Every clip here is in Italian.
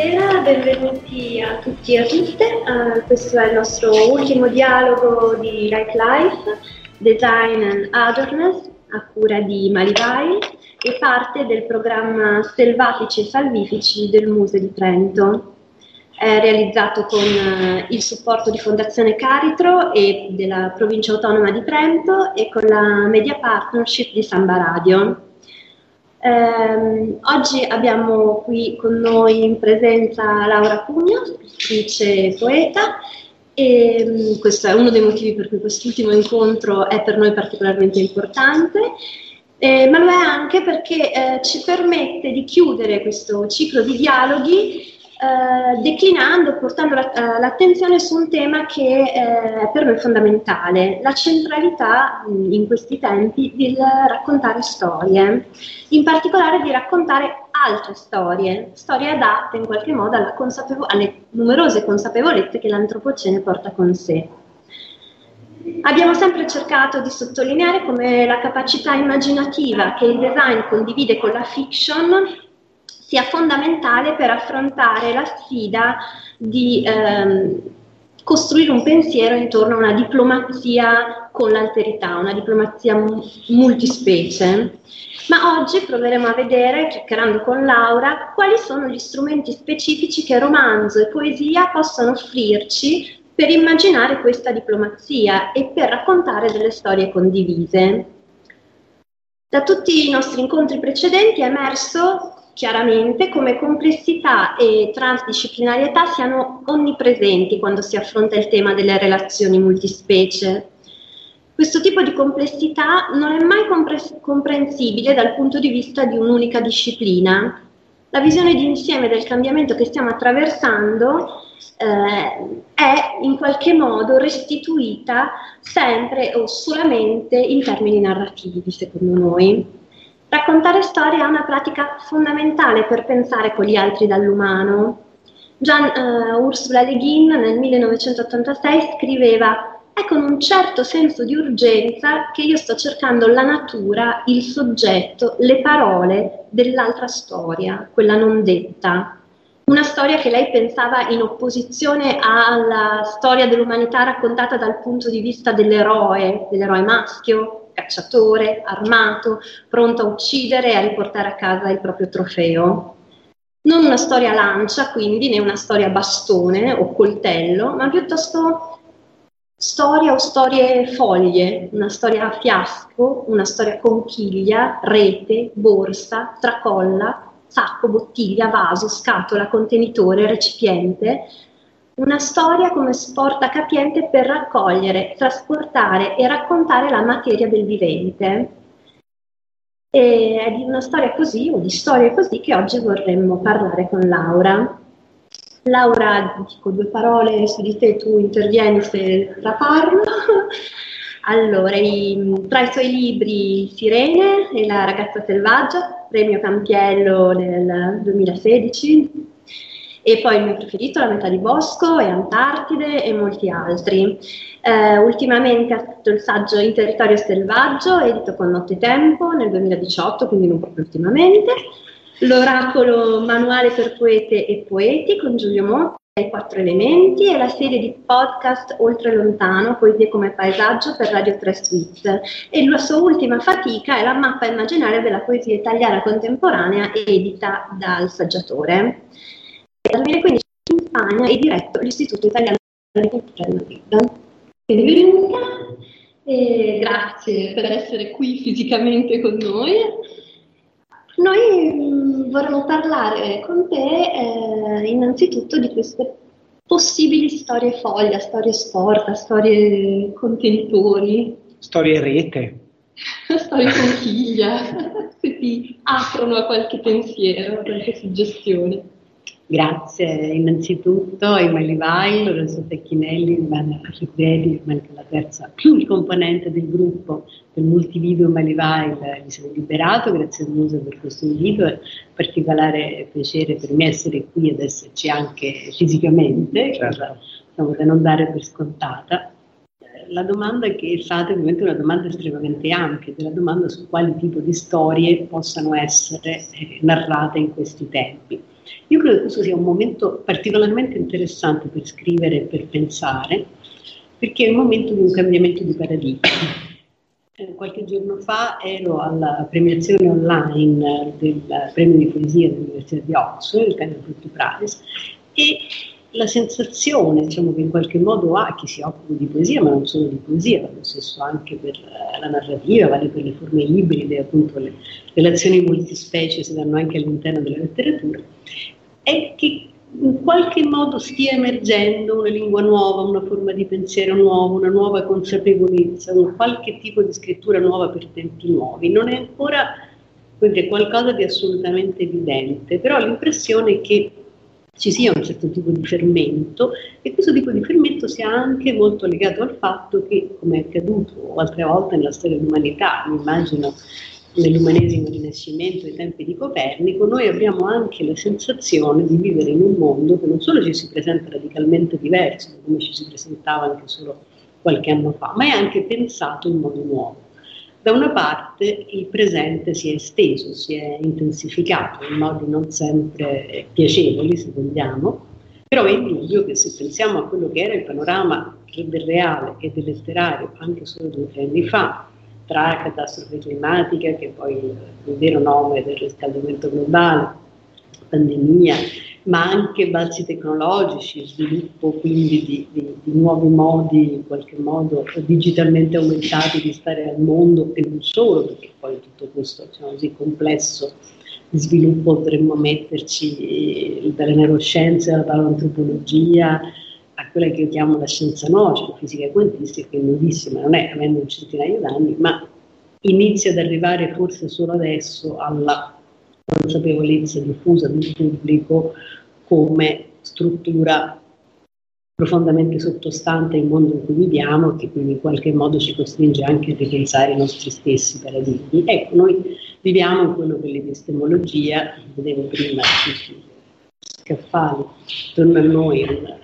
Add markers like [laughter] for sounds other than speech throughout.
buonasera, benvenuti a tutti e a tutte. Uh, questo è il nostro ultimo dialogo di Right Life, Design and Otherness, a cura di Malivai e parte del programma Selvatici e Salvifici del Museo di Trento. È realizzato con uh, il supporto di Fondazione Caritro e della Provincia Autonoma di Trento e con la media partnership di Samba Radio. Eh, oggi abbiamo qui con noi in presenza Laura Pugno, scrittrice poeta, e um, questo è uno dei motivi per cui quest'ultimo incontro è per noi particolarmente importante, eh, ma lo è anche perché eh, ci permette di chiudere questo ciclo di dialoghi eh, declinando, portando la, uh, l'attenzione su un tema che eh, è per noi fondamentale, la centralità in questi tempi del raccontare storie, in particolare di raccontare altre storie, storie adatte in qualche modo consapevo- alle numerose consapevolezze che l'antropocene porta con sé. Abbiamo sempre cercato di sottolineare come la capacità immaginativa che il design condivide con la fiction sia fondamentale per affrontare la sfida di ehm, costruire un pensiero intorno a una diplomazia con l'alterità, una diplomazia multispecie. Ma oggi proveremo a vedere, chiacchierando con Laura, quali sono gli strumenti specifici che romanzo e poesia possono offrirci per immaginare questa diplomazia e per raccontare delle storie condivise. Da tutti i nostri incontri precedenti è emerso chiaramente come complessità e transdisciplinarietà siano onnipresenti quando si affronta il tema delle relazioni multispecie. Questo tipo di complessità non è mai compre- comprensibile dal punto di vista di un'unica disciplina. La visione di insieme del cambiamento che stiamo attraversando eh, è in qualche modo restituita sempre o solamente in termini narrativi, secondo noi. Raccontare storie è una pratica fondamentale per pensare con gli altri dall'umano. Gian uh, Ursula Le Guin nel 1986 scriveva è con un certo senso di urgenza che io sto cercando la natura, il soggetto, le parole dell'altra storia, quella non detta. Una storia che lei pensava in opposizione alla storia dell'umanità raccontata dal punto di vista dell'eroe, dell'eroe maschio, cacciatore, armato, pronto a uccidere e a riportare a casa il proprio trofeo. Non una storia lancia, quindi, né una storia bastone o coltello, ma piuttosto storia o storie foglie, una storia a fiasco, una storia conchiglia, rete, borsa, tracolla, sacco, bottiglia, vaso, scatola, contenitore, recipiente, una storia come sport capiente per raccogliere, trasportare e raccontare la materia del vivente. E è di una storia così, o di storie così, che oggi vorremmo parlare con Laura. Laura, dico due parole su di te, tu intervieni se la parlo. [laughs] Allora, i, tra i suoi libri Sirene e La ragazza selvaggia, premio Campiello nel 2016, e poi il mio preferito, La metà di bosco e Antartide e molti altri. Eh, ultimamente ha scritto il saggio In territorio selvaggio, edito con Nottetempo nel 2018, quindi non proprio ultimamente. L'oracolo Manuale per poete e poeti con Giulio Motti ai quattro elementi e la serie di podcast Oltre Lontano, Poesie come paesaggio per Radio 3 Suite. E la sua ultima fatica è la mappa immaginaria della poesia italiana contemporanea edita dal saggiatore. Nel 2015 in Spagna è diretto l'Istituto Italiano di Cultura della Vita. Quindi benvenuta e grazie per essere qui fisicamente con noi. Noi mh, mm, vorremmo parlare con te eh, innanzitutto di queste possibili storie foglia, storie sporta, storie contenitori. Storie rete. [laughs] storie conchiglia, [laughs] se ti aprono a qualche pensiero, a qualche suggestione. Grazie innanzitutto a Emily Vai, Lorenzo Tecchinelli, Ricchieri, la terza [clears throat] componente del gruppo del multivideo Emily Vai, mi sono liberato, grazie al museo per questo invito, è particolare piacere per me essere qui ed esserci anche fisicamente, certo. cosa da non dare per scontata. La domanda che fate ovviamente è una domanda estremamente ampia, è la domanda su quali tipo di storie possano essere eh, narrate in questi tempi Io credo che questo sia un momento particolarmente interessante per scrivere e per pensare, perché è il momento di un cambiamento di paradigma. Eh, qualche giorno fa ero alla premiazione online del premio di poesia dell'Università di Oxford, il Canada Prize, e la sensazione diciamo, che in qualche modo ha chi si occupa di poesia, ma non solo di poesia, vale lo stesso anche per la narrativa, vale per le forme ibride, appunto le relazioni multispecie si danno anche all'interno della letteratura, è che in qualche modo stia emergendo una lingua nuova, una forma di pensiero nuova, una nuova consapevolezza, un qualche tipo di scrittura nuova per tempi nuovi. Non è ancora quindi, qualcosa di assolutamente evidente, però l'impressione è che ci sia un certo tipo di fermento e questo tipo di fermento sia anche molto legato al fatto che, come è accaduto altre volte nella storia dell'umanità, mi immagino nell'umanesimo rinascimento ai tempi di Copernico, noi abbiamo anche la sensazione di vivere in un mondo che non solo ci si presenta radicalmente diverso da come ci si presentava anche solo qualche anno fa, ma è anche pensato in modo nuovo. Da una parte il presente si è esteso, si è intensificato in modi non sempre piacevoli, se vogliamo, però è indubbio che se pensiamo a quello che era il panorama del reale e del letterario anche solo due anni fa, tra catastrofe climatica, che è poi il vero nome del riscaldamento globale, pandemia, ma anche balzi tecnologici, sviluppo quindi di, di, di, nuovi modi, in qualche modo digitalmente aumentati di stare al mondo e non solo, perché poi tutto questo diciamo così complesso di sviluppo potremmo metterci dalle neuroscienze alla paleoantropologia a quella che io chiamo la scienza nuova, la fisica quantistica, che è nuovissima, non è avendo un centinaio d'anni, ma inizia ad arrivare forse solo adesso alla consapevolezza diffusa del pubblico come struttura profondamente sottostante al mondo in cui viviamo, che quindi in qualche modo ci costringe anche a ripensare i nostri stessi paradigmi. Ecco, noi viviamo in quello che l'epistemologia, vedevo prima tutti scaffali attorno a noi, un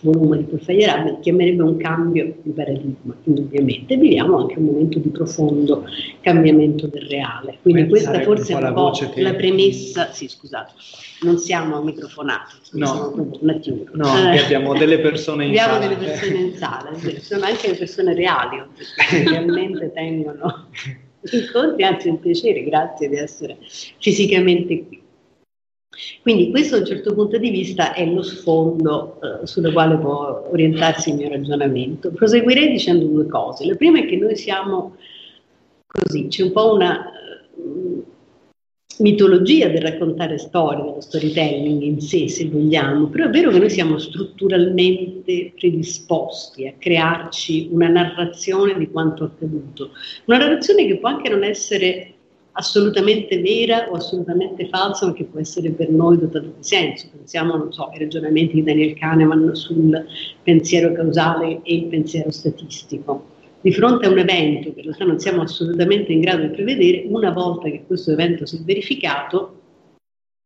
volume di Pulfaierabe chiamerebbe un cambio di paradigma, indubbiamente. Viviamo anche un momento di profondo cambiamento del reale. Quindi Beh, questa forse è un po' la, che... la premessa. Sì, scusate, non siamo microfonati, no. siamo nativi. No, eh, abbiamo delle persone in abbiamo sala. Abbiamo delle persone in sala, sono anche le persone reali, che realmente tengono [laughs] incontri, anzi è un piacere, grazie di essere fisicamente qui. Quindi questo da un certo punto di vista è lo sfondo eh, sulle quale può orientarsi il mio ragionamento. Proseguirei dicendo due cose. La prima è che noi siamo così, c'è un po' una uh, mitologia del raccontare storie, dello storytelling in sé, se vogliamo, però è vero che noi siamo strutturalmente predisposti a crearci una narrazione di quanto accaduto, una narrazione che può anche non essere assolutamente vera o assolutamente falsa, ma che può essere per noi dotata di senso. Pensiamo, non so, ai ragionamenti di Daniel Kahneman sul pensiero causale e il pensiero statistico. Di fronte a un evento che in realtà non siamo assolutamente in grado di prevedere, una volta che questo evento si è verificato,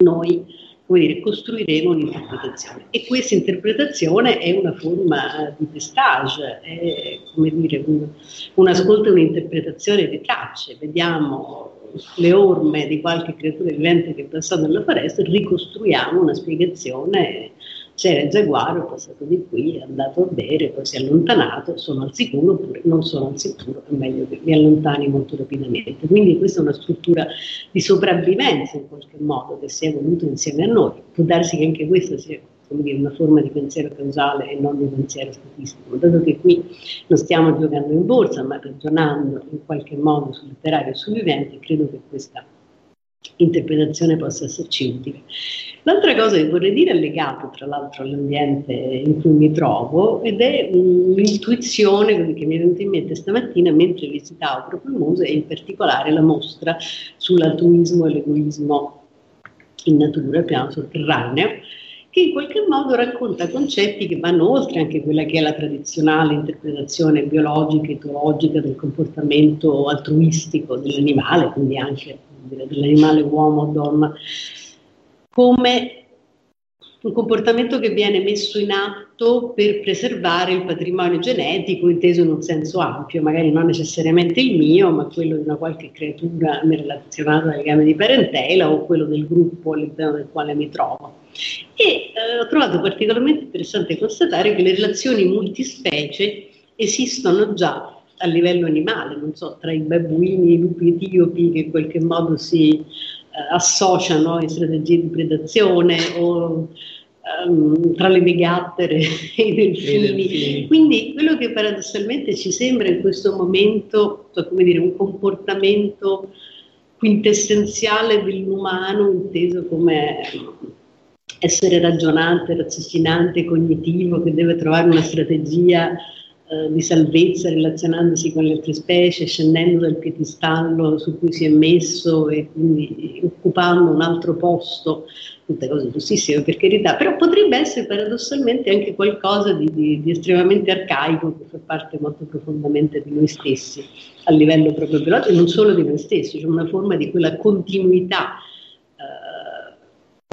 noi come dire, costruiremo un'interpretazione. E questa interpretazione è una forma di testage, è come dire, un, un ascolto e un'interpretazione di tracce. Vediamo le orme di qualche creatura vivente che è passato nella foresta, ricostruiamo una spiegazione. C'era il giaguaro, è passato di qui, è andato a bere, poi si è allontanato, sono al sicuro oppure non sono al sicuro, è meglio che mi allontani molto rapidamente. Quindi questa è una struttura di sopravvivenza in qualche modo che si è evoluta insieme a noi. Può darsi che anche questa sia dire, una forma di pensiero causale e non di pensiero statistico. Dato che qui non stiamo giocando in borsa, ma ragionando in qualche modo sul letterario e sul vivente, credo che questa interpretazione possa esserci utile. L'altra cosa che vorrei dire è legato tra l'altro all'ambiente in cui mi trovo ed è un'intuizione che mi è venuta in mente stamattina mentre visitavo proprio il museo e in particolare la mostra sull'altruismo e l'egoismo in natura, piano sotterraneo, che in qualche modo racconta concetti che vanno oltre anche quella che è la tradizionale interpretazione biologica, etologica del comportamento altruistico dell'animale, quindi anche dell'animale uomo o donna, come un comportamento che viene messo in atto per preservare il patrimonio genetico inteso in un senso ampio, magari non necessariamente il mio, ma quello di una qualche creatura relazionata al legame di parentela o quello del gruppo all'interno del quale mi trovo. E eh, ho trovato particolarmente interessante constatare che le relazioni multispecie esistono già a livello animale, non so, tra i babuini, i lupi etiopi che in qualche modo si eh, associano in strategie di predazione o um, tra le megattere [laughs] e i delfini. Quindi quello che paradossalmente ci sembra in questo momento, come dire, un comportamento quintessenziale dell'umano inteso come essere ragionante, raziocinante, cognitivo, che deve trovare una strategia eh, di salvezza relazionandosi con le altre specie, scendendo dal piedistallo su cui si è messo e quindi occupando un altro posto, tutte cose giustissime per carità, però potrebbe essere paradossalmente anche qualcosa di, di, di estremamente arcaico che fa parte molto profondamente di noi stessi a livello proprio biologico non solo di noi stessi, c'è una forma di quella continuità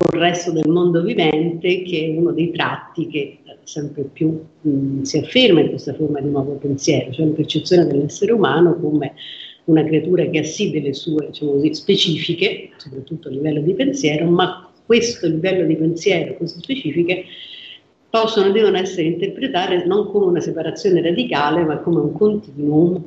con il resto del mondo vivente che è uno dei tratti che sempre più mh, si afferma in questa forma di nuovo pensiero, cioè la percezione dell'essere umano come una creatura che ha sì delle sue diciamo così, specifiche, soprattutto a livello di pensiero, ma questo livello di pensiero, queste specifiche, possono e devono essere interpretate non come una separazione radicale, ma come un continuum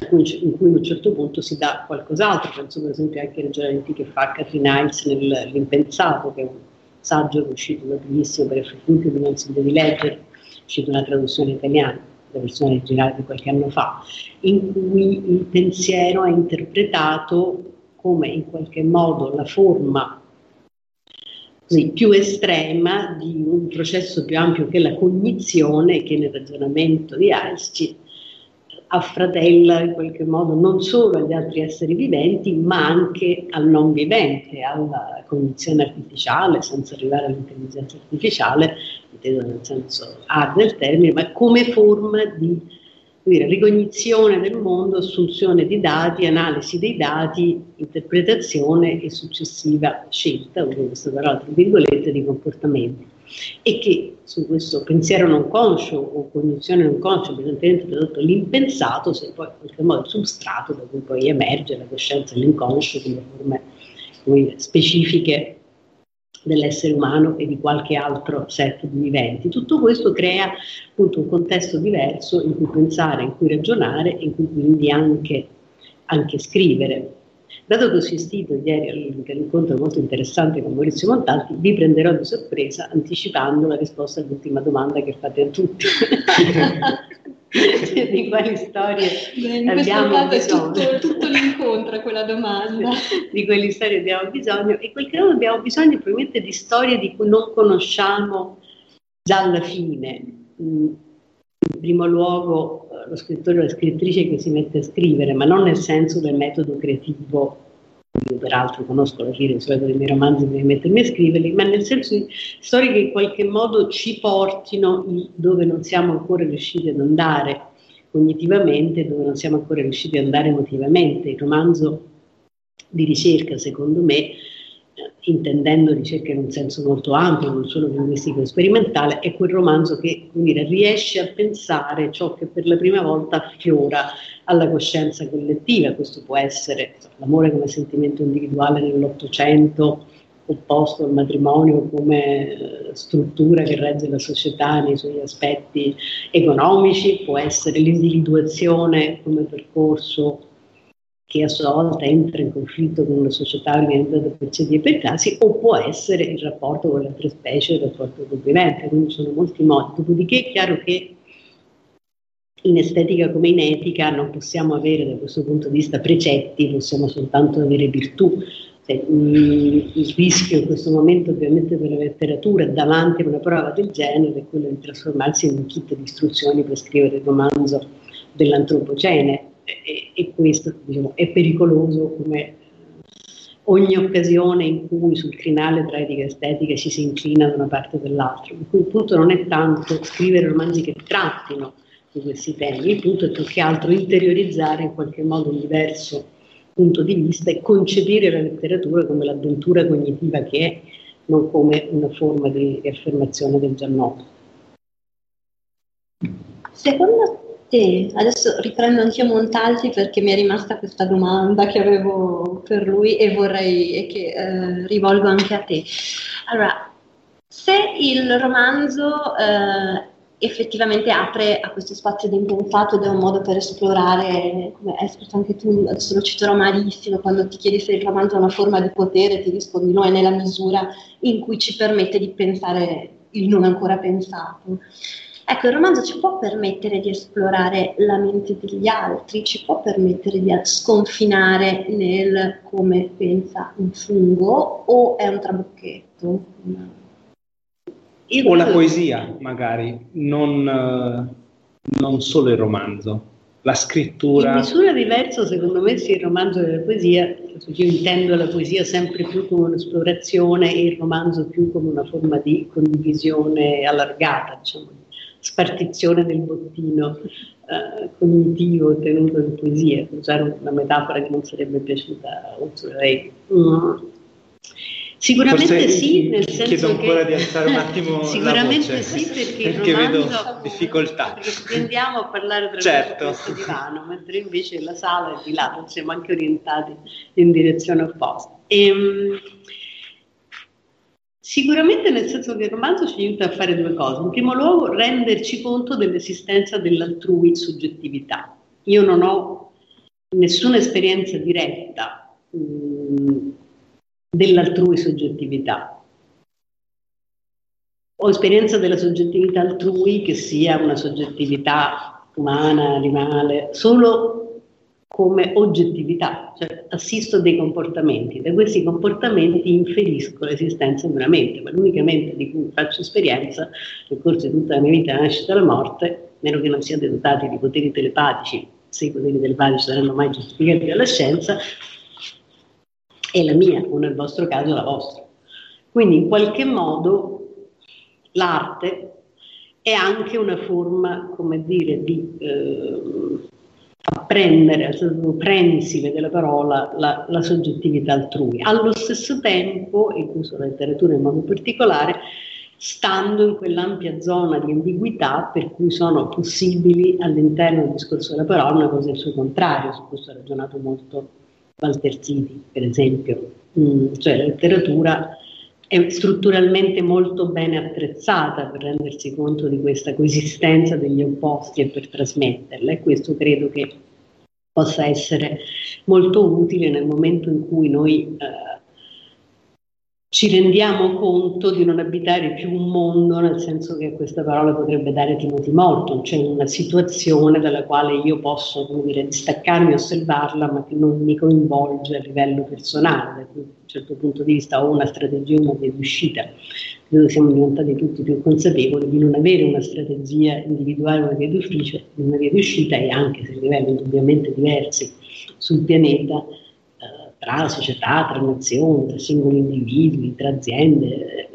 in cui a un certo punto si dà qualcos'altro. Penso per esempio anche ai ragionamenti che fa Catherine Hiles nell'Impensato, che è un saggio che è uscito da bellissimo per effetto che vi consiglio di leggere, è uscita una traduzione italiana, la versione originale di qualche anno fa, in cui il pensiero è interpretato come in qualche modo la forma così, più estrema di un processo più ampio che la cognizione che nel ragionamento di Einstein affratella in qualche modo non solo agli altri esseri viventi, ma anche al non vivente, alla cognizione artificiale, senza arrivare all'intelligenza artificiale, inteso nel senso A del termine, ma come forma di dire, ricognizione del mondo, assunzione di dati, analisi dei dati, interpretazione e successiva scelta, uso questa parola tra virgolette, di comportamenti e che su questo pensiero non conscio o cognizione non conscia, evidentemente tradotto l'impensato, sia poi in qualche modo il substrato da cui poi emerge la coscienza e l'inconscio come forme come specifiche dell'essere umano e di qualche altro set di viventi. Tutto questo crea appunto un contesto diverso in cui pensare, in cui ragionare e in cui quindi anche, anche scrivere. Dato che ho assistito ieri all'incontro molto interessante con Maurizio Montalti, vi prenderò di sorpresa anticipando la risposta all'ultima domanda che fate a tutti. [laughs] di quali storie Beh, abbiamo bisogno. È tutto, tutto l'incontro quella domanda. [laughs] di quali storie abbiamo bisogno e quel che abbiamo bisogno probabilmente di storie di cui non conosciamo già alla fine. Mm, in primo luogo lo scrittore o la scrittrice che si mette a scrivere, ma non nel senso del metodo creativo io peraltro conosco la fine dei miei romanzi per mettermi a scriverli, ma nel senso di storie che in qualche modo ci portino dove non siamo ancora riusciti ad andare cognitivamente, dove non siamo ancora riusciti ad andare emotivamente. Il romanzo di ricerca, secondo me, intendendo ricerca in un senso molto ampio, non solo linguistico e sperimentale, è quel romanzo che dire, riesce a pensare ciò che per la prima volta affiora alla coscienza collettiva. Questo può essere l'amore come sentimento individuale nell'Ottocento, opposto al matrimonio come eh, struttura che regge la società nei suoi aspetti economici, può essere l'individuazione come percorso che a sua volta entra in conflitto con una società organizzata per ceti e per casi, o può essere il rapporto con le altre specie, il rapporto convivente, quindi sono molti modi. Dopodiché è chiaro che in estetica come in etica non possiamo avere da questo punto di vista precetti, possiamo soltanto avere virtù. Cioè, il rischio in questo momento ovviamente per la letteratura davanti a una prova del genere è quello di trasformarsi in un kit di istruzioni per scrivere il romanzo dell'antropocene e, e questo diciamo, è pericoloso come ogni occasione in cui sul crinale tra etica e estetica ci si inclina da una parte o dall'altra. Il punto non è tanto scrivere romanzi che trattino di questi temi, il punto è più che altro interiorizzare in qualche modo un diverso punto di vista e concepire la letteratura come l'avventura cognitiva che è, non come una forma di riaffermazione del già noto. Secondo te, adesso riprendo anche io Montalti perché mi è rimasta questa domanda che avevo per lui e vorrei e che eh, rivolgo anche a te. Allora, se il romanzo eh, effettivamente apre a questo spazio di impensato ed è un modo per esplorare, come hai espresso anche tu, adesso lo citerò malissimo, quando ti chiedi se il romanzo è una forma di potere, ti rispondi no, è nella misura in cui ci permette di pensare il non ancora pensato. Ecco, il romanzo ci può permettere di esplorare la mente degli altri, ci può permettere di sconfinare nel come pensa un fungo o è un trabocchetto? o la poesia, magari, non, eh, non, solo il romanzo, la scrittura. In misura diversa, secondo me, sia il romanzo che la poesia. Io intendo la poesia sempre più come un'esplorazione e il romanzo più come una forma di condivisione allargata, diciamo, spartizione del bottino eh, cognitivo ottenuto in poesia, per usare una metafora che non sarebbe piaciuta a Ursula Lei. Mm. Sicuramente Forse sì, nel senso chiedo ancora che... di alzare un attimo Sicuramente voce, sì, perché, perché romanzo, vedo difficoltà. Perché tendiamo a parlare tra certo. questo divano, mentre invece la sala è di là, siamo anche orientati in direzione opposta. E, ehm, Sicuramente nel senso che il romanzo ci aiuta a fare due cose. In primo luogo, renderci conto dell'esistenza dell'altrui soggettività. Io non ho nessuna esperienza diretta mh, dell'altrui soggettività. Ho esperienza della soggettività altrui, che sia una soggettività umana, animale, solo come oggettività, cioè assisto dei comportamenti, da questi comportamenti inferisco l'esistenza di una mente, ma l'unica mente di cui faccio esperienza nel corso di tutta la mia vita, la nascita e la morte, meno che non siate dotati di poteri telepatici, se i poteri telepatici saranno mai giustificati dalla scienza, è la mia, o nel vostro caso la vostra. Quindi in qualche modo l'arte è anche una forma, come dire, di eh, apprendere, prensile della parola, la, la, soggettività altrui. Allo stesso tempo, e uso la letteratura in modo particolare, stando in quell'ampia zona di ambiguità per cui sono possibili all'interno del discorso della parola una cosa e suo contrario, su questo ha ragionato molto Walter City, per esempio, mm, cioè la letteratura è strutturalmente molto bene attrezzata per rendersi conto di questa coesistenza degli opposti e per trasmetterla e questo credo che possa essere molto utile nel momento in cui noi eh, ci rendiamo conto di non abitare più un mondo, nel senso che questa parola potrebbe dare Timothy Morton, cioè una situazione dalla quale io posso dire, distaccarmi, osservarla, ma che non mi coinvolge a livello personale. Da un certo punto di vista ho una strategia, una via di uscita. Credo siamo diventati tutti più consapevoli di non avere una strategia individuale, una via di, una via di uscita e anche se a livelli indubbiamente diversi sul pianeta, tra società, tra nazioni, tra singoli individui, tra aziende,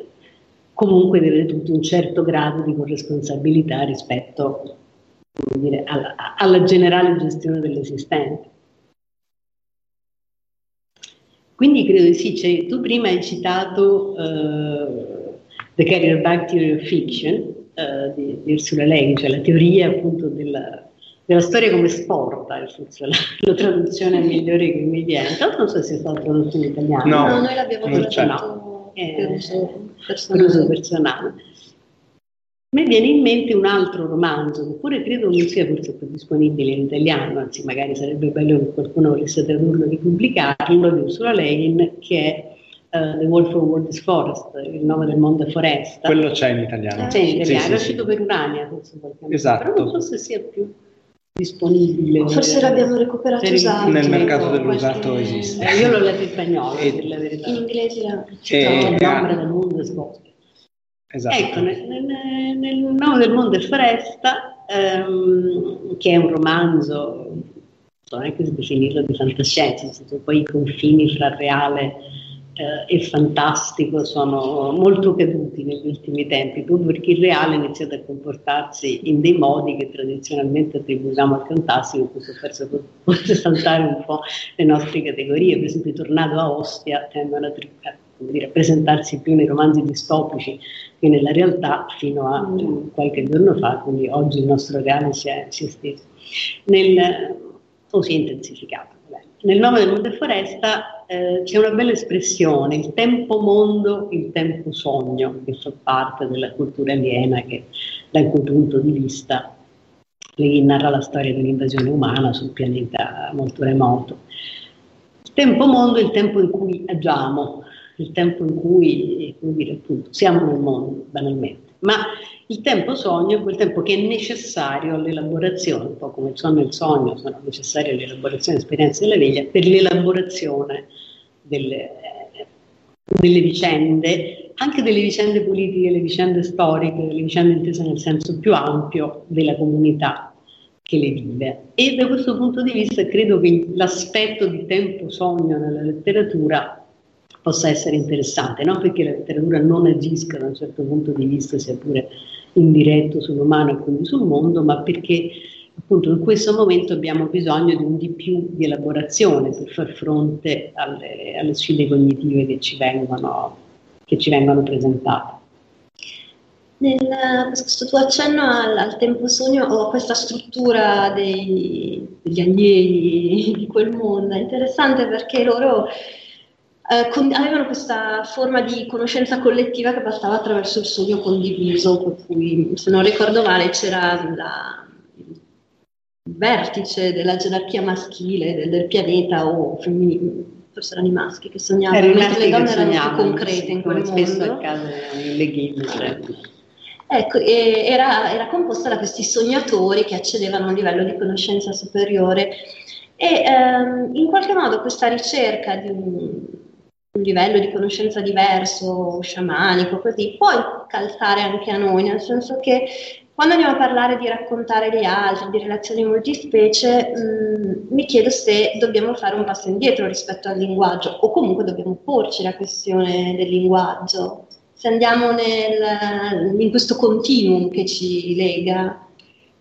comunque deve avere tutto un certo grado di corresponsabilità rispetto dire, alla, alla, generale gestione dell'esistente. Quindi credo sì, cioè, tu prima hai citato uh, The Carrier Back Theory of Fiction uh, di, di Ursula Lei, cioè la teoria appunto della, della storia come sporta, è forse la, [laughs] la traduzione migliore che mi viene. Tanto non so se è stato tradotto in italiano. No, no noi l'abbiamo tradotto no. Eh, per, uso personale. per uso personale. Mi viene in mente un altro romanzo, che pure credo non sia forse più disponibile in italiano, anzi magari sarebbe bello che qualcuno volesse tradurlo e pubblicarlo, di Ursula Lein, che è uh, The Wolf of World is Forest, il nome del mondo è foresta. Quello c'è in italiano. C'è in italiano, sì, è uscito sì. per Urania, forse qualche anno esatto. però non so se sia più disponibile. Forse l'abbiamo recuperato usato. Nel mercato dell'usato esiste. Eh, io l'ho letto in spagnolo, e, per la verità. In inglese l'ho citato. L'ombra del mondo esposto. Esatto. Ecco, nel, nel, nel, nome del mondo è foresta, ehm, che è un romanzo, non so neanche se definirlo di fantascienza, poi i confini fra reale eh, e fantastico sono molto caduti negli ultimi tempi, proprio perché il reale ha iniziato a comportarsi in dei modi che tradizionalmente attribuiamo al fantastico, questo forse può [laughs] saltare un po' le nostre categorie, per esempio Tornado a Ostia tendono a dire, presentarsi più nei romanzi distopici che nella realtà fino a qualche giorno fa, quindi oggi il nostro reale si è, si è esteso nel, o si è intensificato. Nel nome del mondo e foresta eh, c'è una bella espressione, il tempo mondo, il tempo sogno, che fa parte della cultura aliena che dal quel punto di vista lei narra la storia dell'invasione umana su un pianeta molto remoto. Il tempo mondo è il tempo in cui agiamo, il tempo in cui dire, appunto, siamo nel mondo, banalmente. Ma il tempo sogno è quel tempo che è necessario all'elaborazione, un po' come il sonno e il sogno sono necessari all'elaborazione dell'esperienza della veglia, per l'elaborazione delle, delle vicende, anche delle vicende politiche, le vicende storiche, le vicende intese nel senso più ampio della comunità che le vive. E da questo punto di vista credo che l'aspetto di tempo sogno nella letteratura possa essere interessante, non perché la letteratura non agisca da un certo punto di vista, sia pure indiretto sull'umano e quindi sul mondo, ma perché appunto in questo momento abbiamo bisogno di un di più di elaborazione per far fronte alle, alle sfide cognitive che ci vengono, che ci vengono presentate. Nel, questo tuo accenno al, al, tempo sogno o questa struttura dei, degli alieni di quel mondo è interessante perché loro eh, con, avevano questa forma di conoscenza collettiva che passava attraverso il sogno condiviso, per cui se non ricordo male c'era la, vertice della gerarchia maschile del, del pianeta o femminile, forse erano i maschi che sognavano, mentre le donne erano più concrete in quel mondo. Spesso accade nelle game. Ecco, era, era, composta da questi sognatori che accedevano a un livello di conoscenza superiore e ehm, in qualche modo questa ricerca di un, un livello di conoscenza diverso, sciamanico, così, può calzare anche a noi, nel senso che quando andiamo a parlare di raccontare gli altri, di relazioni multispecie, mh, mm, mi chiedo se dobbiamo fare un passo indietro rispetto al linguaggio o comunque dobbiamo porci la questione del linguaggio, se andiamo nel, in questo continuum che ci lega.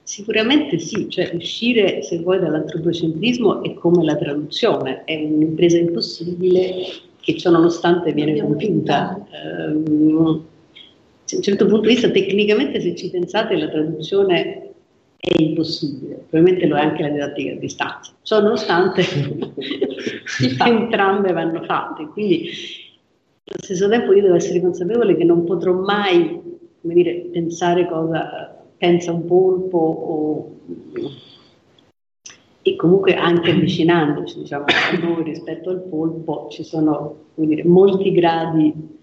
Sicuramente sì, cioè uscire, se vuoi, dall'antropocentrismo è come la traduzione, è un'impresa impossibile che ciò nonostante viene compiuta. Um, a un certo punto di vista, tecnicamente, se ci pensate, la traduzione è impossibile, probabilmente lo è anche la didattica a distanza. Ciò nonostante, [laughs] [laughs] entrambe vanno fatte. Quindi, allo stesso tempo, io devo essere consapevole che non potrò mai dire, pensare cosa pensa un polpo o e comunque anche avvicinandoci diciamo, a noi rispetto al polpo ci sono dire, molti gradi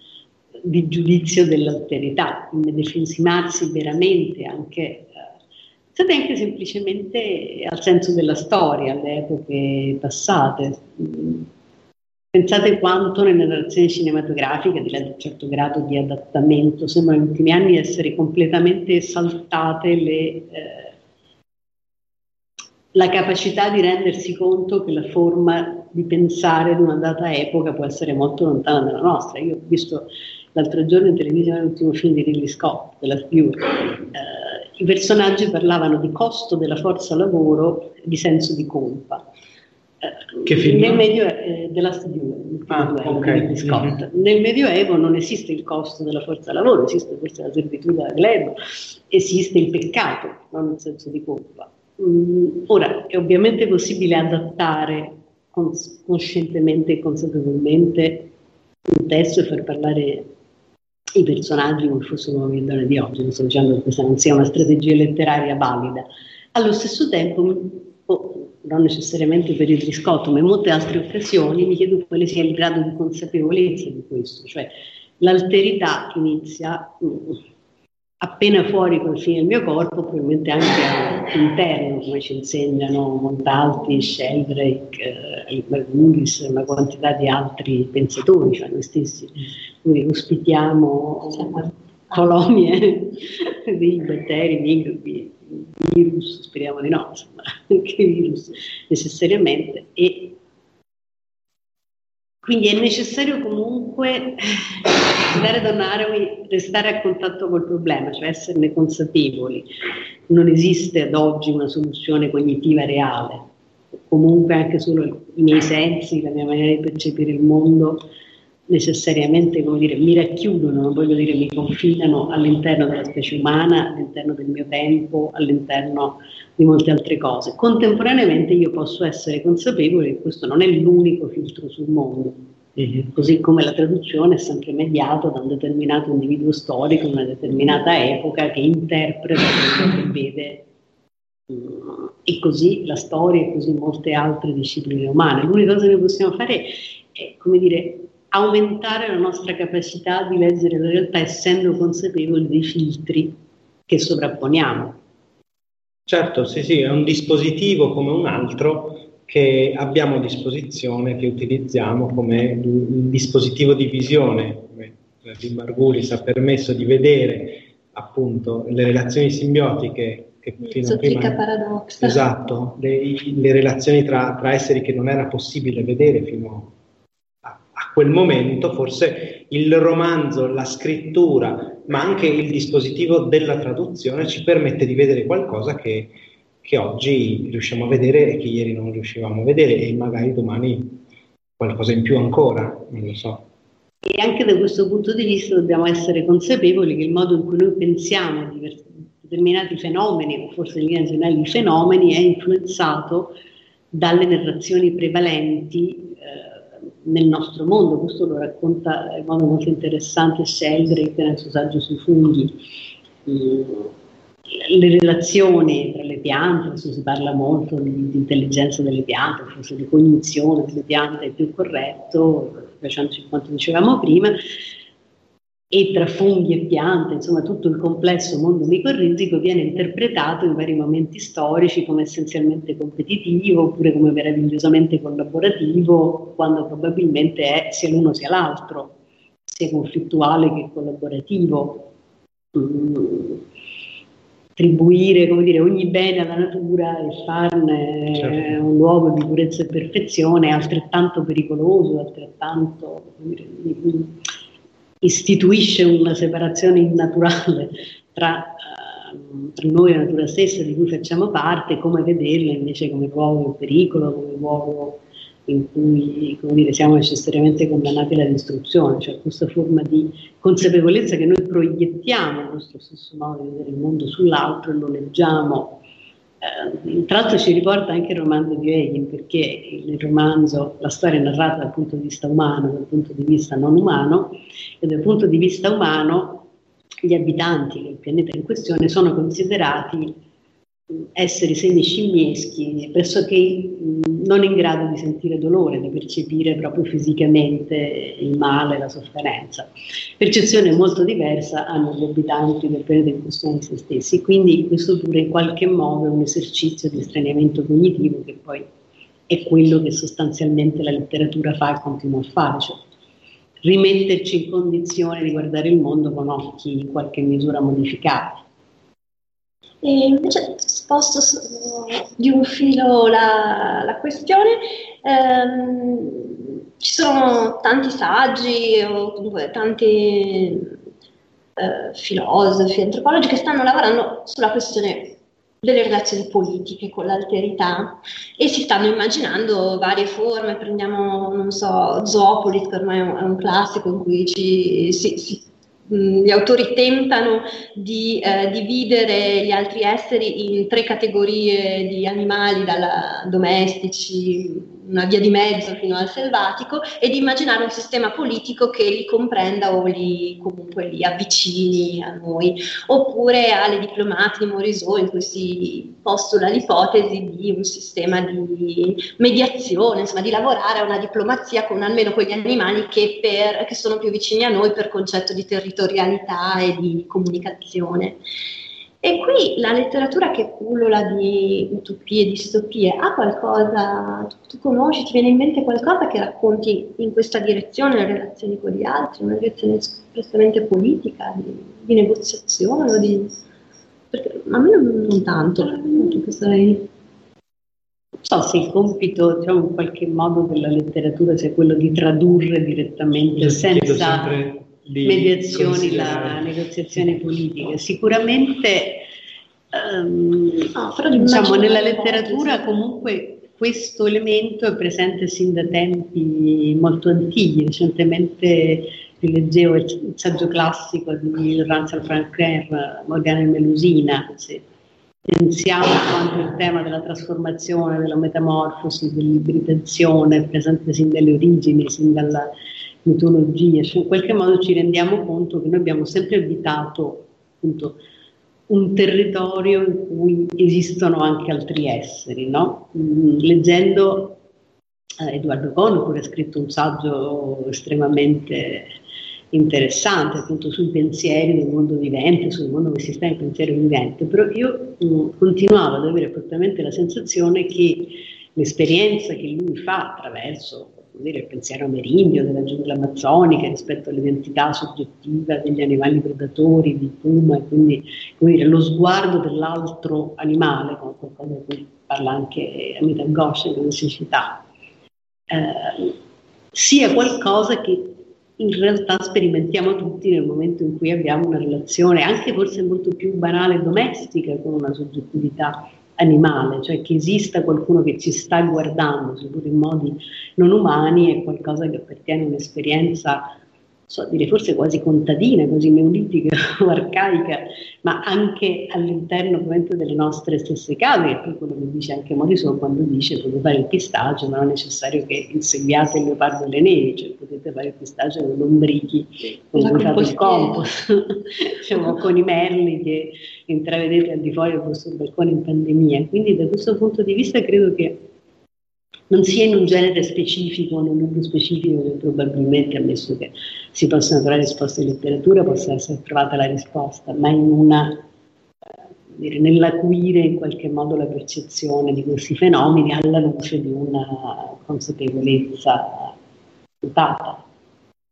di giudizio dell'alterità, quindi medesimarsi veramente anche, eh, anche semplicemente al senso della storia, alle epoche passate. Pensate quanto nelle narrazioni cinematografiche, di un certo grado di adattamento, sembra negli ultimi anni essere completamente saltate le... Eh, la capacità di rendersi conto che la forma di pensare di una data epoca può essere molto lontana dalla nostra. Io ho visto l'altro giorno in televisione l'ultimo film di Ridley Scott, della Fury. Eh, I personaggi parlavano di costo della forza lavoro e di senso di colpa. Eh, che film? Nel Medioevo, eh, della Fury, ah, okay. Ridley Scott. Mm-hmm. Nel Medioevo non esiste il costo della forza lavoro, esiste forse la servitù della gleba, esiste il peccato, non il senso di colpa Mm, ora, è ovviamente possibile adattare cons- coscientemente e consapevolmente un testo e far parlare i personaggi come fossero e donne di oggi, non sto dicendo che questa non sia una strategia letteraria valida. Allo stesso tempo, non necessariamente per il riscotto, ma in molte altre occasioni, mi chiedo quale sia il grado di consapevolezza di questo, cioè l'alterità inizia mm, appena fuori confine del mio corpo, probabilmente anche all'interno, come ci insegnano Montalti, Sheldrake, eh, Margulis una quantità di altri pensatori, cioè noi stessi. Noi ospitiamo colonie [laughs] di batteri, microbi, virus, speriamo di no, insomma, [laughs] anche virus necessariamente, e quindi è necessario comunque [laughs] dare donarmi, restare a contatto col problema, cioè esserne consapevoli. Non esiste ad oggi una soluzione cognitiva reale. Comunque anche solo i miei sensi, la mia maniera di percepire il mondo necessariamente, come dire, mi racchiudono, non voglio dire mi confinano all'interno della specie umana, all'interno del mio tempo, all'interno di molte altre cose. Contemporaneamente io posso essere consapevole che questo non è l'unico filtro sul mondo, mm-hmm. così come la traduzione è sempre mediata da un determinato individuo storico, una determinata epoca che interpreta quello che vede e così la storia e così molte altre discipline umane. L'unica cosa che possiamo fare è, come dire, aumentare la nostra capacità di leggere la realtà essendo consapevoli dei filtri che sovrapponiamo. Certo, sì, sì, è un dispositivo come un altro che abbiamo a disposizione, che utilizziamo come un dispositivo di visione, come di Margulis ha permesso di vedere appunto le relazioni simbiotiche che fino a prima... paradoxa. Esatto, le, le relazioni tra, tra esseri che non era possibile vedere fino a quel momento forse il romanzo, la scrittura, ma anche il dispositivo della traduzione ci permette di vedere qualcosa che, che oggi riusciamo a vedere e che ieri non riuscivamo a vedere e magari domani qualcosa in più ancora, non lo so. E anche da questo punto di vista dobbiamo essere consapevoli che il modo in cui noi pensiamo a determinati fenomeni, o forse in linea generale i fenomeni, è influenzato dalle narrazioni prevalenti nel nostro mondo, questo lo racconta in modo molto interessante Sheldrake nel suo saggio sui funghi. Mm, le relazioni tra le piante, adesso si parla molto di, di intelligenza delle piante, forse di cognizione delle piante è più corretto, facendoci quanto dicevamo prima, e tra funghi e piante, insomma tutto il complesso mondo micorrizico viene interpretato in vari momenti storici come essenzialmente competitivo oppure come meravigliosamente collaborativo, quando probabilmente è sia l'uno sia l'altro, sia conflittuale che collaborativo. Mm. Attribuire come dire, ogni bene alla natura e farne certo. un luogo di purezza e perfezione è altrettanto pericoloso, altrettanto dire, istituisce una separazione innaturale tra, uh, tra, noi e la natura stessa di cui facciamo parte, come vederla invece come luogo di pericolo, come luogo in cui dire, siamo necessariamente condannati alla distruzione, cioè questa forma di consapevolezza che noi proiettiamo il nostro stesso modo di vedere il mondo sull'altro e lo leggiamo eh, tra l'altro ci riporta anche il romanzo di Hegel, perché nel romanzo la storia è narrata dal punto di vista umano, dal punto di vista non umano, e dal punto di vista umano gli abitanti del pianeta in questione sono considerati esseri semiscimmieschi, pressoché non in grado di sentire dolore, di percepire proprio fisicamente il male, la sofferenza. Percezione molto diversa hanno gli abitanti del periodo in questione di se stessi, quindi questo pure in qualche modo è un esercizio di straniamento cognitivo che poi è quello che sostanzialmente la letteratura fa e continua a fare, cioè rimetterci in condizione di guardare il mondo con occhi in qualche misura modificati. E invece sposto di un filo la, la questione, ehm, ci sono tanti saggi o comunque tanti eh, filosofi, antropologi che stanno lavorando sulla questione delle relazioni politiche con l'alterità e si stanno immaginando varie forme, prendiamo, non so, Zoopolis, che ormai è un, classico in cui ci, si, si gli autori tentano di eh, dividere gli altri esseri in tre categorie di animali, dalla domestici, una via di mezzo fino al selvatico, e di immaginare un sistema politico che li comprenda o li, comunque li avvicini a noi, oppure alle diplomati di Morisot in cui si postula l'ipotesi di un sistema di mediazione, insomma di lavorare a una diplomazia con almeno quegli animali che, per, che sono più vicini a noi per concetto di territorialità e di comunicazione. E qui la letteratura che pullula di utopie e distopie ha qualcosa, tu, tu, conosci, ti viene in mente qualcosa che racconti in questa direzione, le relazioni con gli altri, una direzione espressamente politica, di, di negoziazione, di... Perché a me non, non tanto, sarei... Non so se il compito, diciamo, in qualche modo della letteratura sia quello di tradurre direttamente senza mediazioni la negoziazione politica. Sicuramente um, no, diciamo, nella letteratura comunque questo elemento è presente sin da tempi molto antichi. Recentemente rileggevo il saggio classico di Laurence Franquin, Morgana e Melusina. Se pensiamo quanto il tema della trasformazione, della metamorfosi, dell'ibridazione è presente sin dalle origini, sin dalla mitologia, cioè in qualche modo ci rendiamo conto che noi abbiamo sempre abitato appunto un territorio in cui esistono anche altri esseri, no? Mm, leggendo eh, Edoardo Cono, che ha scritto un saggio estremamente interessante appunto sui pensieri del mondo vivente, sul mondo che si sta in pensiero vivente, però io mh, mm, continuavo ad avere fortemente la sensazione che l'esperienza che lui fa attraverso dire, il pensiero ameringio della giungla amazzonica rispetto all'identità soggettiva degli animali predatori, di puma, e quindi dire, lo sguardo dell'altro animale, qualcosa di cui parla anche Amita Ghosh nella necessità, eh, sia qualcosa che in realtà sperimentiamo tutti nel momento in cui abbiamo una relazione anche forse molto più banale e domestica con una soggettività animale, cioè che esista qualcuno che ci sta guardando, seppur in modi non umani, è qualcosa che appartiene a un'esperienza so dire forse quasi contadina, così neolitica o [laughs] arcaica, ma anche all'interno ovviamente delle nostre stesse case, che poi quello che dice anche Morisot quando dice potete fare il pistagio, ma non è necessario che inseguiate il leopardo delle nevi, cioè potete fare il pistagio con lombrichi, con il compost, [laughs] diciamo, con i merli che intravedete al di fuori del vostro balcone in pandemia. Quindi da questo punto di vista credo che non sia in un genere specifico, in un libro specifico che probabilmente, ammesso che si possano trovare risposte in letteratura, possa essere trovata la risposta, ma in una, eh, dire, nell'acuire in qualche modo la percezione di questi fenomeni alla luce di una consapevolezza mutata.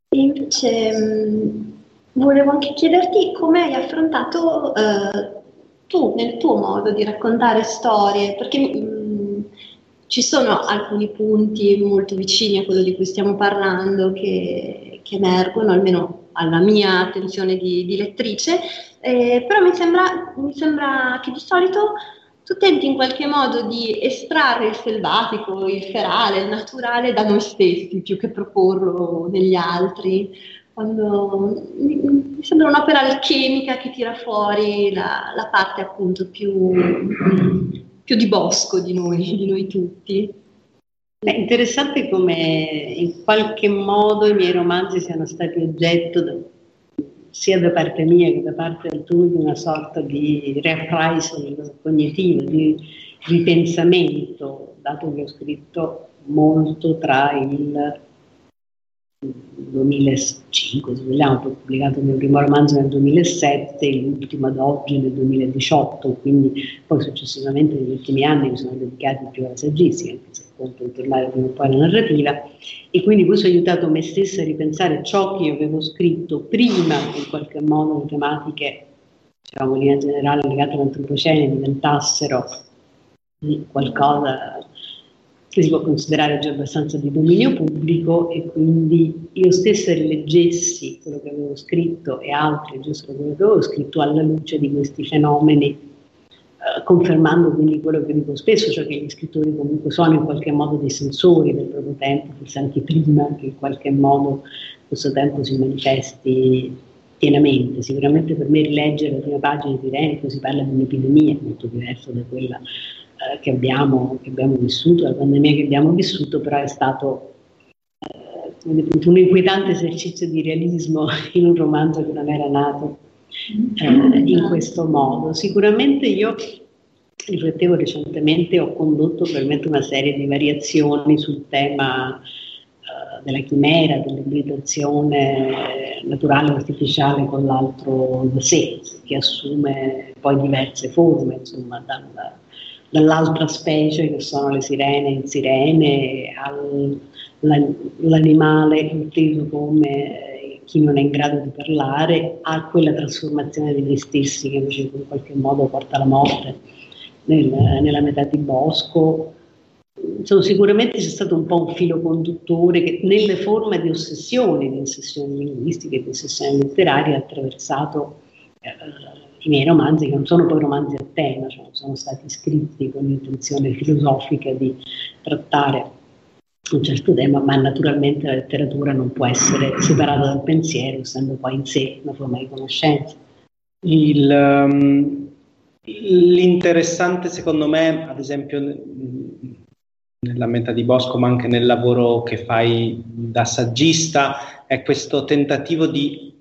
E invece mh, volevo anche chiederti come hai affrontato eh, tu nel tuo modo di raccontare storie, perché mh, ci sono alcuni punti molto vicini a quello di cui stiamo parlando che, che emergono, almeno alla mia attenzione di, di lettrice, eh, però mi sembra, mi sembra che di solito tu tenti in qualche modo di estrarre il selvatico, il ferale, il naturale da noi stessi più che proporlo negli altri. Quando, mi, sembra un'opera alchemica che tira fuori la, la parte appunto più più di bosco di noi, [laughs] di noi tutti. È interessante come in qualche modo i miei romanzi siano stati oggetto da, sia da parte mia che da parte altrui di una sorta di reprisal cognitivo, di ripensamento, dato che ho scritto molto tra il 2005, se vogliamo, poi ho pubblicato il mio primo romanzo nel 2007, l'ultimo ad oggi nel 2018, quindi poi successivamente negli ultimi anni mi sono dedicati più alla saggistica, anche se appunto in tornare prima o poi alla narrativa, e quindi questo ha aiutato me stessa a ripensare ciò che avevo scritto prima in qualche modo le tematiche, diciamo in linea generale legate all'antropocene, diventassero qualcosa che si può considerare già abbastanza di dominio pubblico e quindi io stessa rileggessi quello che avevo scritto e altri giusto quello che avevo scritto alla luce di questi fenomeni, eh, confermando quindi quello che dico spesso, cioè che gli scrittori comunque sono in qualche modo dei sensori del proprio tempo, forse anche prima che in qualche modo questo tempo si manifesti pienamente. Sicuramente per me rileggere la prima pagina di Renico si parla di un'epidemia molto diversa da quella eh, che, abbiamo, che, abbiamo, vissuto, la pandemia che abbiamo vissuto, però è stato eh, un inquietante esercizio di realismo [laughs] in un romanzo che non era nato eh, in questo modo. Sicuramente io riflettevo recentemente, ho condotto probabilmente una serie di variazioni sul tema eh, della chimera, dell'ibridazione naturale o artificiale con l'altro sé, che assume poi diverse forme, insomma, dal, dall'altra specie che sono le sirene in sirene, all'animale inteso come chi non è in grado di parlare, a quella trasformazione degli stessi che invece in qualche modo porta alla morte nel, nella metà di bosco. Insomma, sicuramente c'è stato un po' un filo conduttore che nelle forme di ossessioni, di ossessioni linguistiche, di ossessioni letterarie ha attraversato i miei romanzi, che non sono poi romanzi a tema, cioè sono stati scritti con l'intenzione filosofica di trattare un certo tema, ma naturalmente la letteratura non può essere separata dal pensiero, essendo poi in sé una forma di conoscenza. Il, um, l'interessante secondo me, ad esempio, nella metà di Bosco, ma anche nel lavoro che fai da saggista, è questo tentativo di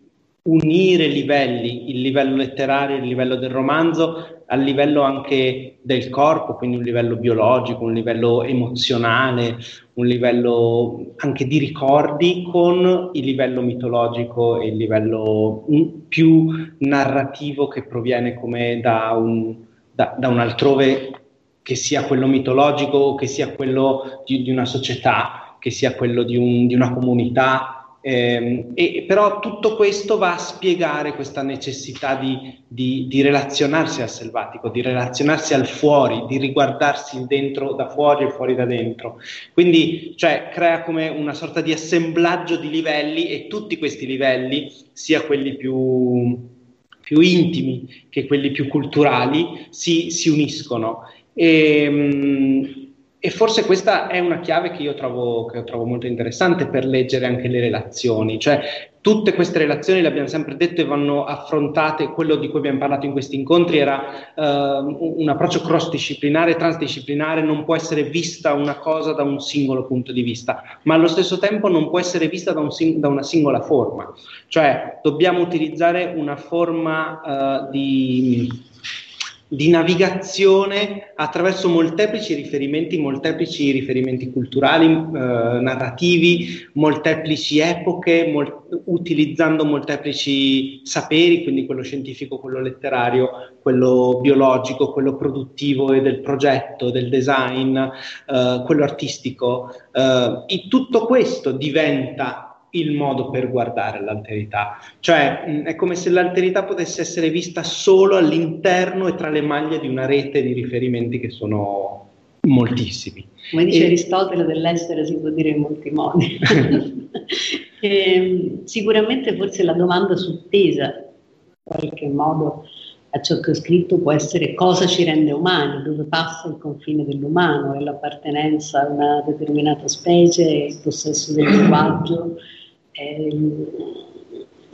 unire livelli, il livello letterario, il livello del romanzo, al livello anche del corpo, quindi un livello biologico, un livello emozionale, un livello anche di ricordi con il livello mitologico e il livello più narrativo che proviene come da un, da, da un altrove che sia quello mitologico, che sia quello di, di una società, che sia quello di, un, di una comunità, eh, e, però tutto questo va a spiegare questa necessità di, di, di, relazionarsi al selvatico, di relazionarsi al fuori, di riguardarsi dentro da fuori e fuori da dentro. Quindi cioè, crea come una sorta di assemblaggio di livelli e tutti questi livelli, sia quelli più, più intimi che quelli più culturali, si, si uniscono. E, mh, e forse questa è una chiave che io trovo, che trovo molto interessante per leggere anche le relazioni, cioè tutte queste relazioni, le abbiamo sempre dette, vanno affrontate, quello di cui abbiamo parlato in questi incontri era uh, un approccio cross-disciplinare, transdisciplinare, non può essere vista una cosa da un singolo punto di vista, ma allo stesso tempo non può essere vista da, un sing- da una singola forma, cioè dobbiamo utilizzare una forma uh, di di navigazione attraverso molteplici riferimenti, molteplici riferimenti culturali, eh, narrativi, molteplici epoche, mol- utilizzando molteplici saperi, quindi quello scientifico, quello letterario, quello biologico, quello produttivo e del progetto, del design, eh, quello artistico. Eh, tutto questo diventa il modo per guardare l'alterità. Cioè mh, è come se l'alterità potesse essere vista solo all'interno e tra le maglie di una rete di riferimenti che sono moltissimi. Come dice e... Aristotele, dell'essere si può dire in molti modi. e, [laughs] ehm, sicuramente forse la domanda sottesa, in qualche modo, a ciò che ho scritto può essere cosa ci rende umani, dove passa il confine dell'umano, è l'appartenenza a una determinata specie, il possesso del linguaggio,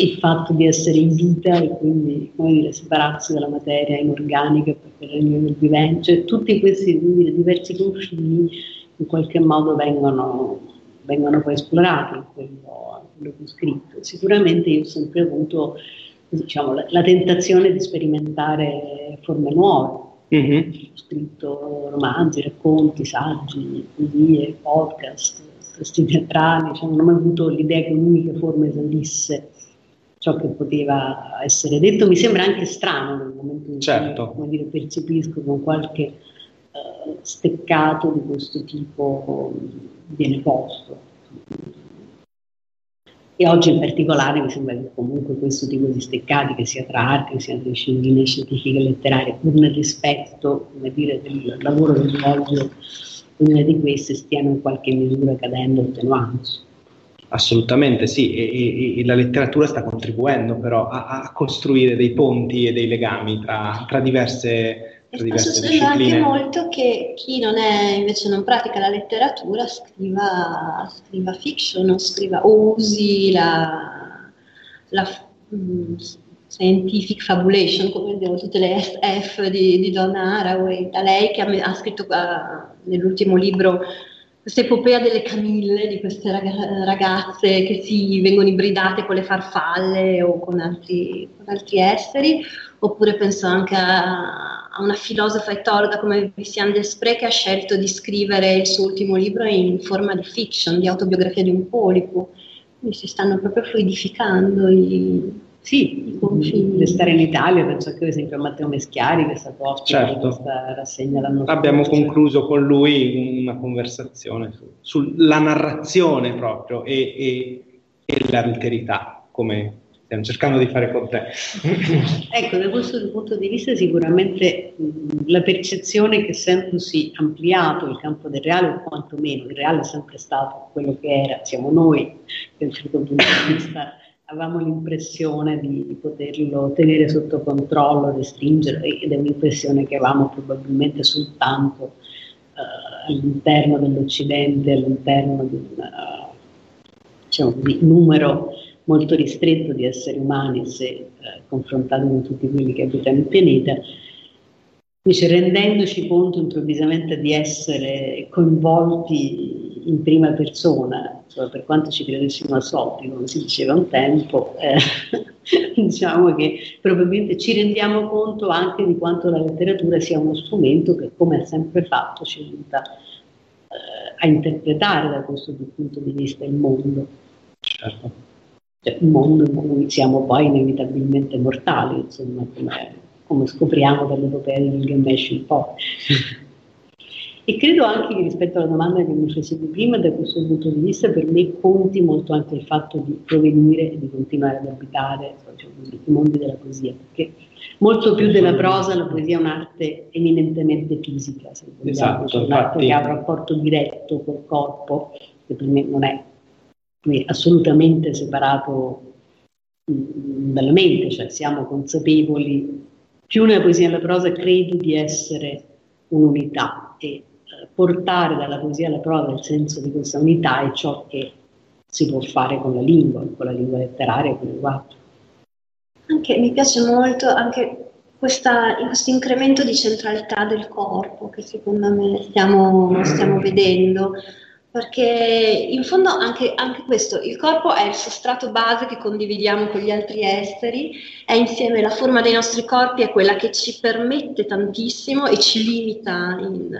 il fatto di essere in vita e quindi come dire, separarsi dalla materia inorganica per il regno del vivente, cioè, tutti questi dire, diversi confini in qualche modo vengono, vengono poi esplorati in quello, quello, che ho scritto. Sicuramente io ho sempre avuto diciamo, la, la tentazione di sperimentare forme nuove. Mm-hmm. Ho scritto romanzi, racconti, saggi, poesie, podcast, questi teatrali, cioè non ho mai avuto l'idea che un'unica forma esaurisse ciò che poteva essere detto. Mi sembra anche strano nel momento in certo. cui dire, percepisco con qualche uh, steccato di questo tipo viene posto. E oggi in particolare mi sembra che comunque questo tipo di steccati, che sia tra arte, che sia tra discipline scientifiche e letterarie, pur nel rispetto dire, del lavoro che svolgo una di queste stiano in qualche misura cadendo, attenuandosi. Assolutamente sì, e, e, e, la letteratura sta contribuendo però a, a, costruire dei ponti e dei legami tra, tra diverse, tra diverse sta succedendo anche molto che chi non è, invece non pratica la letteratura scriva, scriva fiction o, scriva, o usi la, la mh, mm, scientific fabulation, come vediamo tutte le SF di, di Donna Haraway, da lei che ha, ha scritto uh, nell'ultimo libro questa epopea delle camille, di queste ragazze che si vengono ibridate con le farfalle o con altri, con altri esseri, oppure penso anche a, a una filosofa etologa come Viviane Desprez che ha scelto di scrivere il suo ultimo libro in forma di fiction, di autobiografia di un polipo. Quindi si stanno proprio fluidificando i, sì, restare in Italia, penso che ad esempio a Matteo Meschiari che è stato ospite certo. di questa rassegna l'anno scorso. Abbiamo concluso con lui una conversazione su, sulla narrazione proprio e, e, e l'alterità, come stiamo cercando di fare con te. [laughs] ecco, da questo punto di vista sicuramente mh, la percezione che essendosi ampliato il campo del reale, o quantomeno il reale è sempre stato quello che era, siamo noi, da un certo punto di vista avevamo l'impressione di poterlo tenere sotto controllo, restringere, ed è un'impressione che avevamo probabilmente soltanto uh, all'interno dell'Occidente, all'interno di un diciamo così, numero molto ristretto di esseri umani se eh, confrontato con tutti quelli che abitano il pianeta, invece rendendoci conto improvvisamente di essere coinvolti in prima persona, cioè per quanto ci credessimo a soldi, come si diceva un tempo, eh, [laughs] diciamo che probabilmente ci rendiamo conto anche di quanto la letteratura sia uno strumento che, come ha sempre fatto, ci aiuta eh, a interpretare da questo punto di vista il mondo. Certo. Cioè, un mondo in cui siamo poi inevitabilmente mortali, insomma, come, come scopriamo dall'epopea di Gilgamesh in poi. E credo anche che rispetto alla domanda che mi facevi prima, da questo punto di vista, per me conti molto anche il fatto di provenire e di continuare ad abitare diciamo, i mondi della poesia, perché molto più della prosa la poesia è un'arte eminentemente fisica, se vogliamo, esatto, cioè un'arte che ha un rapporto diretto col corpo, che per me non è assolutamente separato mm, dalla mente, cioè siamo consapevoli, più nella poesia e nella prosa credo di essere un'unità e portare dalla poesia alla prova il senso di questa unità è ciò che si può fare con la lingua, con la lingua letteraria, con il linguaggio. Anche, mi piace molto anche questa, questo incremento di centralità del corpo che secondo me stiamo, stiamo vedendo, perché in fondo anche, anche, questo, il corpo è il sostrato base che condividiamo con gli altri esseri, è insieme la forma dei nostri corpi, è quella che ci permette tantissimo e ci limita in,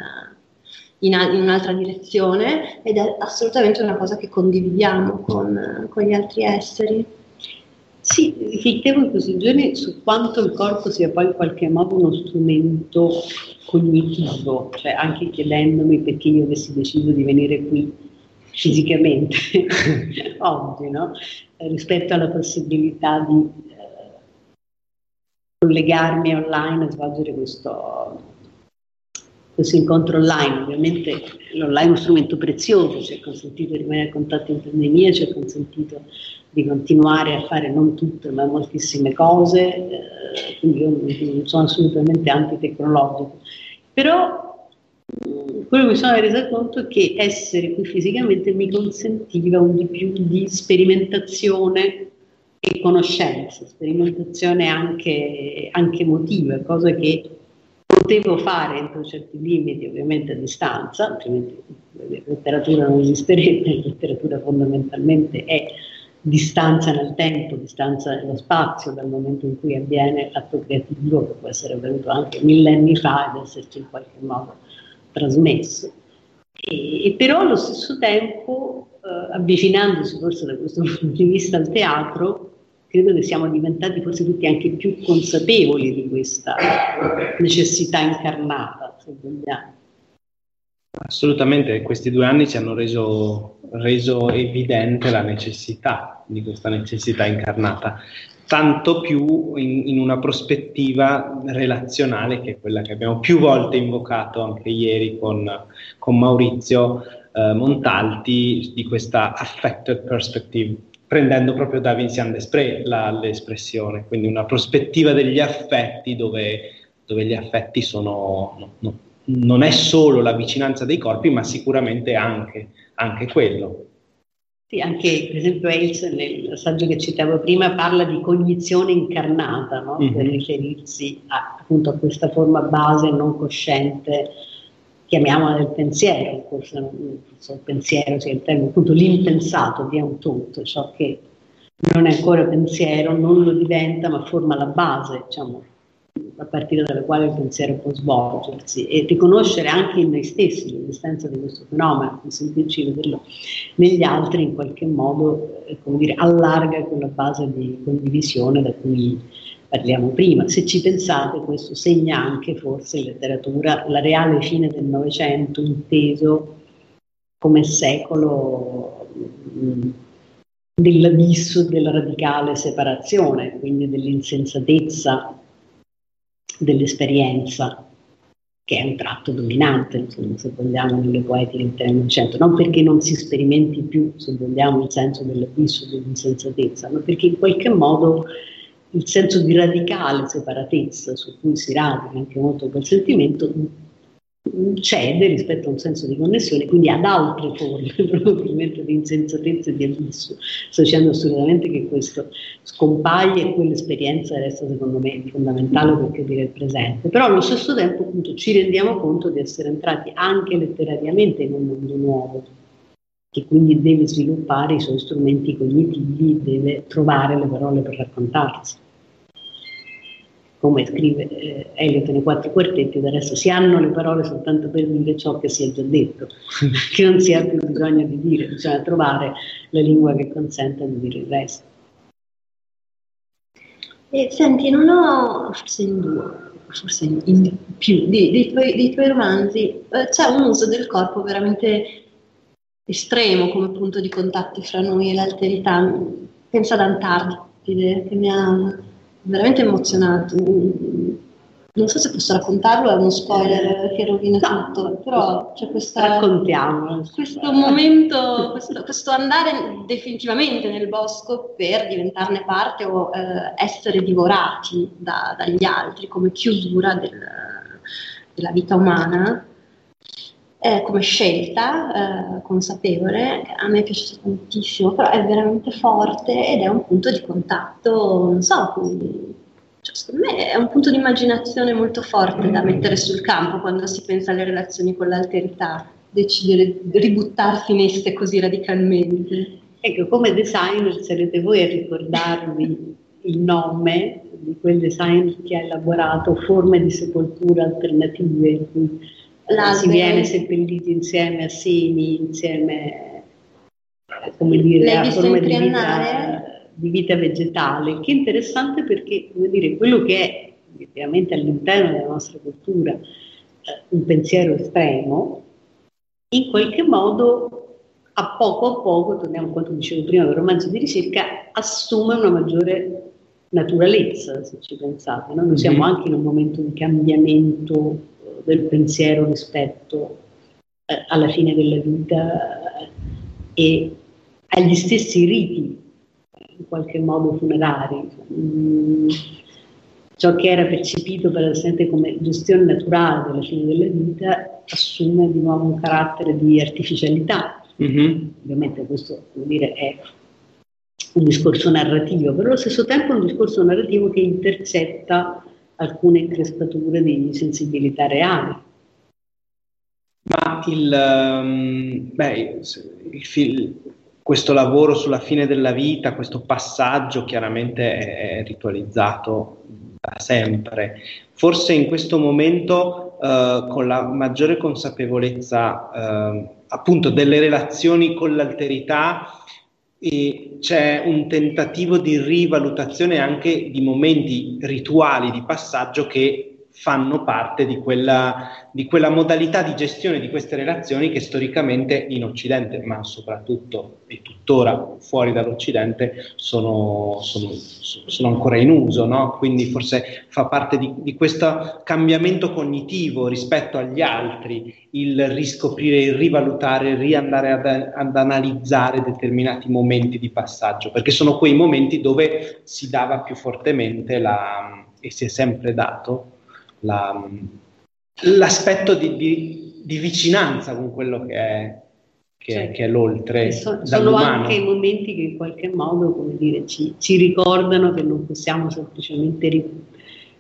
in, in, un'altra direzione ed è assolutamente una cosa che condividiamo con, con gli altri esseri. Sì, riflettevo in questi giorni su quanto il corpo sia poi in qualche modo uno strumento cognitivo, cioè anche chiedendomi perché io avessi deciso di venire qui fisicamente [laughs] oggi, no? rispetto alla possibilità di eh, collegarmi online e svolgere questo, questo incontro online. Ovviamente l'online è uno strumento prezioso, ci ha consentito di rimanere in contatto in pandemia, ci ha consentito di continuare a fare non tutte ma moltissime cose, eh, quindi io non sono assolutamente antitecnologico. Però mm, quello che mi sono resa conto è che essere qui fisicamente mi consentiva un di più di sperimentazione e conoscenza, sperimentazione anche, anche emotiva, cosa che potevo fare entro certi limiti, ovviamente a distanza, altrimenti la letteratura non esisterebbe, la letteratura fondamentalmente è distanza nel tempo, distanza nello spazio dal momento in cui avviene l'atto creativo, che può essere avvenuto anche millenni fa ed esserci in qualche modo trasmesso. E, e però allo stesso tempo, eh, avvicinandosi forse da questo punto di vista al teatro, credo che siamo diventati forse tutti anche più consapevoli di questa necessità incarnata, se vogliamo. Assolutamente, questi due anni ci hanno reso, reso evidente la necessità di questa necessità incarnata, tanto più in, in, una prospettiva relazionale che è quella che abbiamo più volte invocato anche ieri con, con Maurizio eh, Montalti di questa affected perspective prendendo proprio da Vincent Desprez la, l'espressione, quindi una prospettiva degli affetti dove, dove gli affetti sono, no, no, non è solo la vicinanza dei corpi, ma sicuramente anche, anche quello. Sì, anche per esempio Hales nel saggio che citavo prima parla di cognizione incarnata, no? mm-hmm. per riferirsi a, appunto a questa forma base non cosciente chiamiamola del pensiero, forse il pensiero sia il termine, appunto l'impensato di un tutto, ciò che non è ancora pensiero, non lo diventa, ma forma la base, diciamo, a partire dalla quale il pensiero può svolgersi. E riconoscere anche in noi stessi l'esistenza di questo fenomeno, consentirci di vederlo negli altri in qualche modo, eh, come dire, allarga quella base di condivisione da cui parliamo prima. Se ci pensate, questo segna anche forse in letteratura la reale fine del Novecento, inteso come secolo mh, dell'abisso della radicale separazione, quindi dell'insensatezza dell'esperienza che è un tratto dominante, insomma, se vogliamo, nelle poetiche del Novecento, non perché non si sperimenti più, se vogliamo, il senso dell'abisso, dell'insensatezza, ma perché in qualche modo il senso di radicale separatezza su cui si radica anche molto quel sentimento cede rispetto a un senso di connessione, quindi ad altre forme [laughs] probabilmente di insensatezza e di abisso. Sto dicendo assolutamente che questo scompaglia e quell'esperienza resta secondo me fondamentale per capire il presente, però allo stesso tempo appunto ci rendiamo conto di essere entrati anche letterariamente in un mondo nuovo che quindi deve sviluppare i suoi strumenti cognitivi, deve trovare le parole per raccontarsi come scrive eh, Eliot nei quattro quartetti, adesso si hanno le parole soltanto per dire ciò che si è già detto, [laughs] che non si ha più bisogno di dire, bisogna trovare la lingua che consenta di dire il resto. E, senti, non ho, forse in due, forse in, più, di, dei, tuoi, dei, tuoi, romanzi, eh, c'è un uso del corpo veramente estremo come punto di contatto fra noi e l'alterità. Pensa ad Antartide, che mi ha veramente emozionato. Non so se posso raccontarlo, è uno spoiler che rovina no, tutto, però c'è questa, questo momento, questo, questo, andare definitivamente nel bosco per diventarne parte o eh, essere divorati da, dagli altri come chiusura del, della vita umana eh, come scelta eh, consapevole, a me è piaciuto tantissimo, però è veramente forte ed è un punto di contatto, non so, cioè, secondo me è un punto di immaginazione molto forte da mettere sul campo quando si pensa alle relazioni con l'alterità, decidere di ributtarsi in esse così radicalmente. Ecco, come designer sarete voi a ricordarvi il nome di quel design che ha elaborato forme di sepoltura alternative in cui si viene seppelliti insieme a semi, insieme come dire, a forme di vita, di vita, vegetale, che è interessante perché come dire, quello che è ovviamente all'interno della nostra cultura eh, un pensiero estremo, in qualche modo a poco a poco, torniamo a quanto dicevo prima del romanzo di ricerca, assume una maggiore naturalezza, se ci pensate. No? Noi siamo mm-hmm. anche in un momento di cambiamento del pensiero rispetto eh, alla fine della vita eh, e agli stessi riti in qualche modo funerari. Mm, ciò che era percepito per paradossalmente come gestione naturale della fine della vita assume di nuovo un carattere di artificialità. Mm-hmm. Ovviamente questo vuol dire è un discorso narrativo, però allo stesso tempo è un discorso narrativo che intercetta alcune crespature di sensibilità reale. Ma il, um, beh, il fil, questo lavoro sulla fine della vita, questo passaggio chiaramente è, ritualizzato da sempre. Forse in questo momento, uh, con la maggiore consapevolezza uh, appunto delle relazioni con l'alterità, c'è un tentativo di rivalutazione anche di momenti rituali di passaggio che fanno parte di quella, di quella, modalità di gestione di queste relazioni che storicamente in Occidente, ma soprattutto e tuttora fuori dall'Occidente, sono, sono, sono ancora in uso. No? Quindi forse fa parte di, di, questo cambiamento cognitivo rispetto agli altri, il riscoprire, il rivalutare, il riandare ad, ad analizzare determinati momenti di passaggio, perché sono quei momenti dove si dava più fortemente la, e si è sempre dato la, l'aspetto di, di, di, vicinanza con quello che è, che, cioè, che è l'oltre. So, sono anche i momenti che in qualche modo come dire, ci, ci ricordano che non possiamo semplicemente ri-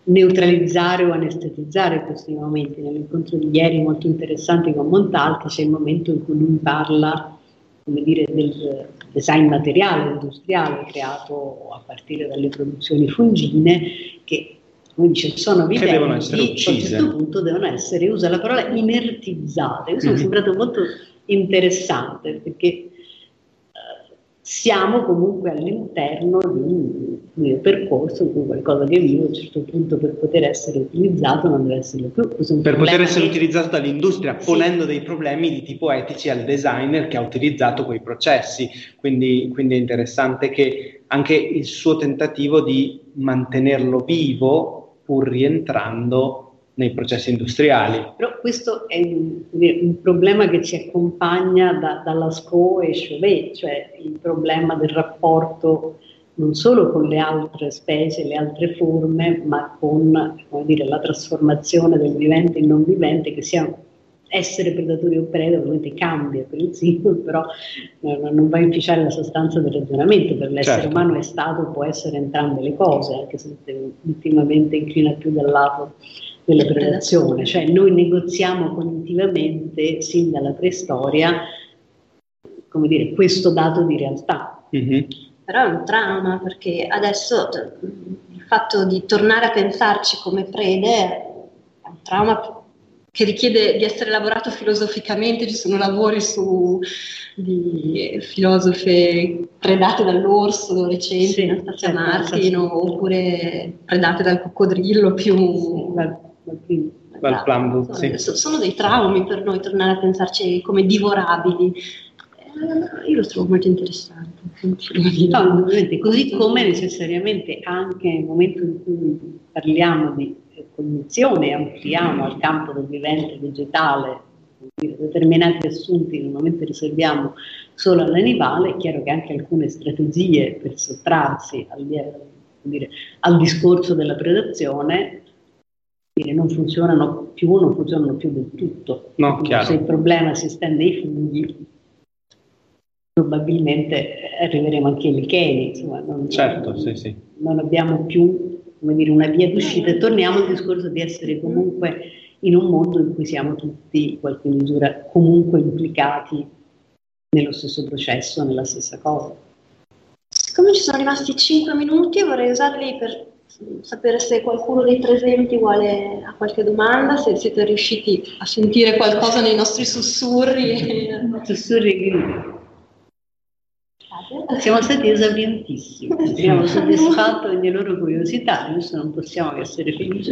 neutralizzare o anestetizzare questi momenti. Nell'incontro di ieri molto interessante con Montalti c'è il momento in cui lui parla come dire, del design materiale industriale creato a partire dalle produzioni fungine che come dice, sono viventi, che devono essere uccise. a un certo punto devono essere, usa la parola inertizzate. Questo mm-hmm. mi è mhm. sembrato molto interessante perché eh, siamo comunque all'interno di un, di un, percorso in cui qualcosa che vive a un certo punto per poter essere utilizzato non deve essere più. Per poter essere che... utilizzato dall'industria, sì. ponendo dei problemi di tipo etici al designer che ha utilizzato quei processi. Quindi, quindi è interessante che anche il suo tentativo di mantenerlo vivo pur rientrando nei processi industriali. Però questo è un, un problema che ci accompagna da, dalla SCO e Chauvet, cioè il problema del rapporto non solo con le altre specie, le altre forme, ma con dire, la trasformazione del vivente in non vivente, che sia essere predatori o preda ovviamente cambia per il singolo, però non va a inficiare la sostanza del ragionamento, per l'essere certo. umano è stato, può essere entrambe le cose, anche se ultimamente inclina più dal lato della predazione, cioè noi negoziamo cognitivamente sin dalla preistoria, come dire, questo dato di realtà. Mm-hmm. Però è un trauma perché adesso il fatto di tornare a pensarci come prede è un trauma che richiede di essere lavorato filosoficamente, ci sono lavori su di filosofe predate dall'orso recenti, sì, Anastasia certo, Martin, oppure predate dal coccodrillo più... Dal, dal plumbo, sì. Sono dei traumi per noi tornare a pensarci come divorabili. Eh, io lo trovo molto interessante. No, così come necessariamente anche nel momento in cui parliamo di cognizione ampliamo al campo del vivente vegetale determinati assunti normalmente riserviamo solo all'animale, è chiaro che anche alcune strategie per sottrarsi al, dire, al discorso della predazione dire, non funzionano più, non funzionano più del tutto. No, se il problema si estende ai funghi, probabilmente arriveremo anche ai licheni. Insomma, non, certo, sì, sì. non abbiamo più come dire, una via d'uscita. E torniamo al discorso di essere comunque in un mondo in cui siamo tutti, in qualche misura, comunque implicati nello stesso processo, nella stessa cosa. Siccome ci sono rimasti 5 minuti, vorrei usarli per sapere se qualcuno dei presenti vuole ha qualche domanda, se siete riusciti a sentire qualcosa nei nostri sussurri. [laughs] sussurri siamo stati esaurientissimi, [laughs] abbiamo soddisfatto ogni loro curiosità, adesso non possiamo che essere felici.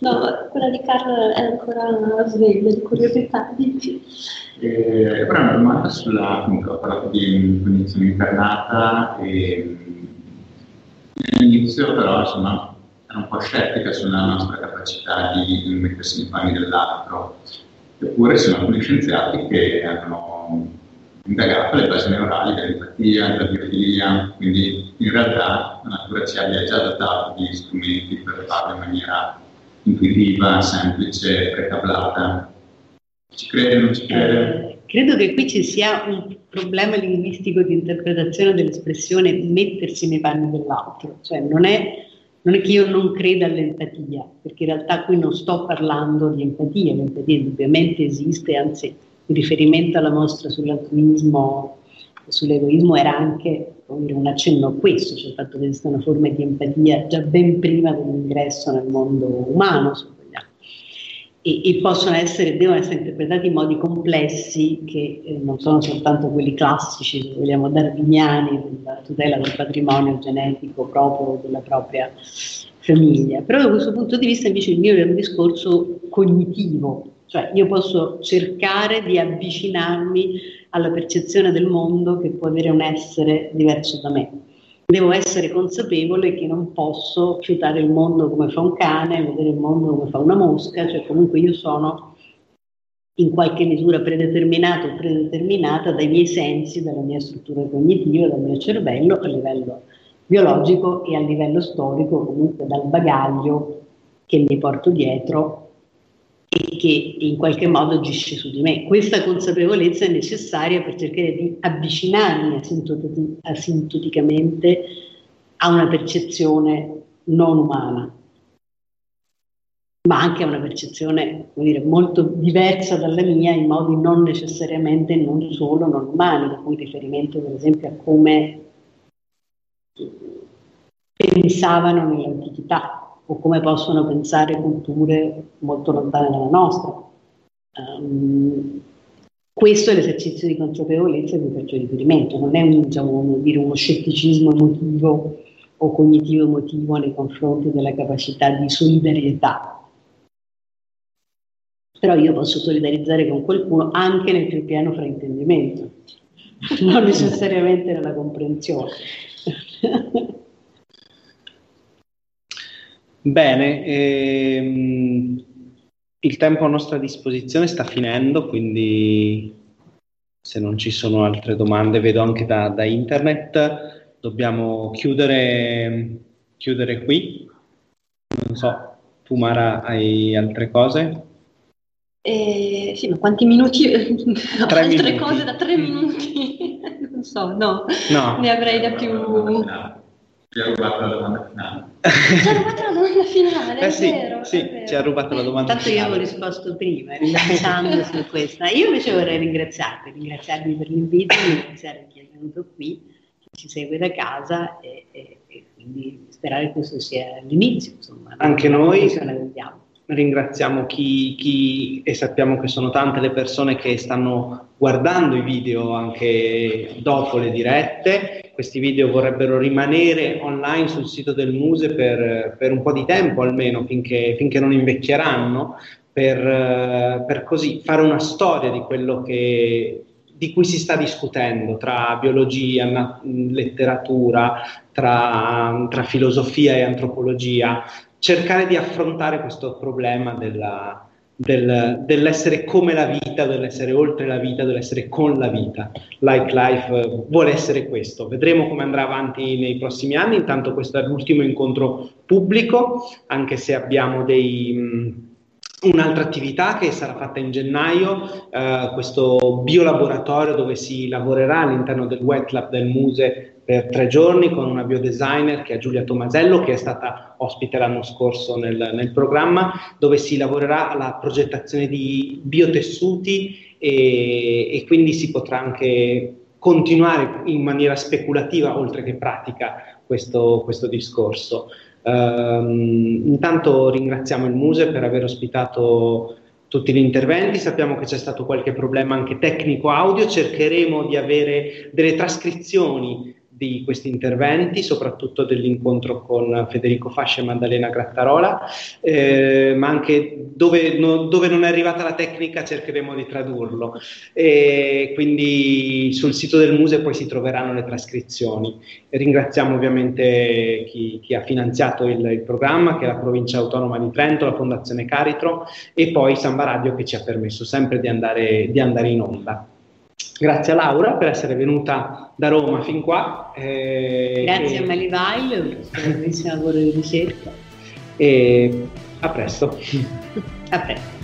No, quella di Carlo è ancora sveglia di curiosità, dici? Eh, ora una domanda sulla, comunque ho parlato di cognizione incarnata e all'inizio però insomma ero un po' scettica sulla nostra capacità di mettersi nei panni dell'altro, eppure ci sono alcuni scienziati che hanno indagato le basi neurali dell'empatia, della biofilia, quindi in realtà la natura ci abbia già dotato di strumenti per farlo in maniera intuitiva, semplice, pretablata. Ci crede o non ci crede? Eh, credo che qui ci sia un problema linguistico di interpretazione dell'espressione mettersi nei panni dell'altro, cioè non è non è che io non creda all'empatia, perché in realtà qui non sto parlando di empatia, l'empatia indubbiamente esiste, anzi il riferimento alla mostra sull'altruismo e sull'egoismo era anche dire, un accenno a questo, cioè il fatto che esistono forme di empatia già ben prima dell'ingresso nel mondo umano, se. E, e possono essere, devono essere interpretati in modi complessi che eh, non sono soltanto quelli classici, se vogliamo, darwiniani, della tutela del patrimonio genetico proprio della propria famiglia. Però da questo punto di vista invece il mio è un discorso cognitivo, cioè io posso cercare di avvicinarmi alla percezione del mondo che può avere un essere diverso da me. Devo essere consapevole che non posso fiutare il mondo come fa un cane, vedere il mondo come fa una mosca, cioè comunque io sono in qualche misura predeterminato o predeterminata dai miei sensi, dalla mia struttura cognitiva, dal mio cervello a livello biologico e a livello storico, comunque dal bagaglio che mi porto dietro e che in qualche modo agisce su di me. Questa consapevolezza è necessaria per cercare di avvicinarmi asintoticamente a una percezione non umana, ma anche a una percezione dire, molto diversa dalla mia in modi non necessariamente non solo non umani, da cui riferimento per esempio a come pensavano nell'antichità o come possono pensare culture molto lontane dalla nostra. Um, questo è l'esercizio di consapevolezza cui faccio riferimento, non è un, diciamo, uno, dire, uno scetticismo emotivo o cognitivo emotivo nei confronti della capacità di solidarietà. Però io posso solidarizzare con qualcuno anche nel più pieno fraintendimento, [laughs] non necessariamente nella comprensione. Bene, ehm, il tempo a nostra disposizione sta finendo, quindi se non ci sono altre domande, vedo anche da, da internet, dobbiamo chiudere, chiudere qui. Non so, tu Mara hai altre cose? Eh, sì, ma quanti minuti? Tre [laughs] altre minuti. cose da tre minuti? [laughs] non so, no, No. ne avrei da più... Ti ha rubato la domanda finale. Ci ha rubato la domanda finale, Eh è sì, vero, sì, ci ha rubato la domanda Tanto io avevo finale. risposto prima, ringraziando su questa. Io invece vorrei ringraziarvi, ringraziarvi per l'invito, ringraziare chi è venuto qui, chi ci segue da casa e, e- e quindi sperare che questo sia l'inizio. Insomma, Anche noi. Ringraziamo chi, chi- e sappiamo che sono tante le persone che stanno guardando i video anche dopo le dirette. Questi video vorrebbero rimanere online sul sito del Muse per, per un po' di tempo almeno, finché, finché non invecchieranno, per, eh, per così fare una storia di quello che, di cui si sta discutendo tra biologia, na- letteratura, tra, tra filosofia e antropologia cercare di affrontare questo problema della- del- dell'essere come la vita, dell'essere oltre la vita, dell'essere con la vita. Like Life eh, vuole essere questo. Vedremo come andrà avanti nei prossimi anni. Intanto questo è l'ultimo incontro pubblico, anche se abbiamo dei... mh, Un'altra attività che sarà fatta in gennaio, eh, questo biolaboratorio dove si lavorerà all'interno del wet lab del Muse per tre giorni con una biodesigner che è Giulia Tomasello, che è stata ospite l'anno scorso nel, nel programma, dove si lavorerà alla progettazione di biotessuti e, e quindi si potrà anche continuare in maniera speculativa, oltre che pratica, questo, questo discorso. Ehm, intanto ringraziamo il Muse per aver ospitato tutti gli interventi, sappiamo che c'è stato qualche problema anche tecnico audio, cercheremo di avere delle trascrizioni di questi interventi, soprattutto dell'incontro con Federico Fascia e Maddalena Grattarola, eh, ma anche dove, no- dove non è arrivata la tecnica cercheremo di tradurlo. E quindi sul sito del Muse poi si troveranno le trascrizioni. Ringraziamo ovviamente chi, chi ha finanziato il, il programma, che è la provincia autonoma di Trento, la Fondazione Caritro e poi Samba Radio che ci ha permesso sempre di andare, di andare in onda. Grazie a Laura per essere venuta da Roma fin qua. eh, Grazie e- a Malivail per questo bellissimo lavoro di ricerca. e a presto. [laughs] A presto.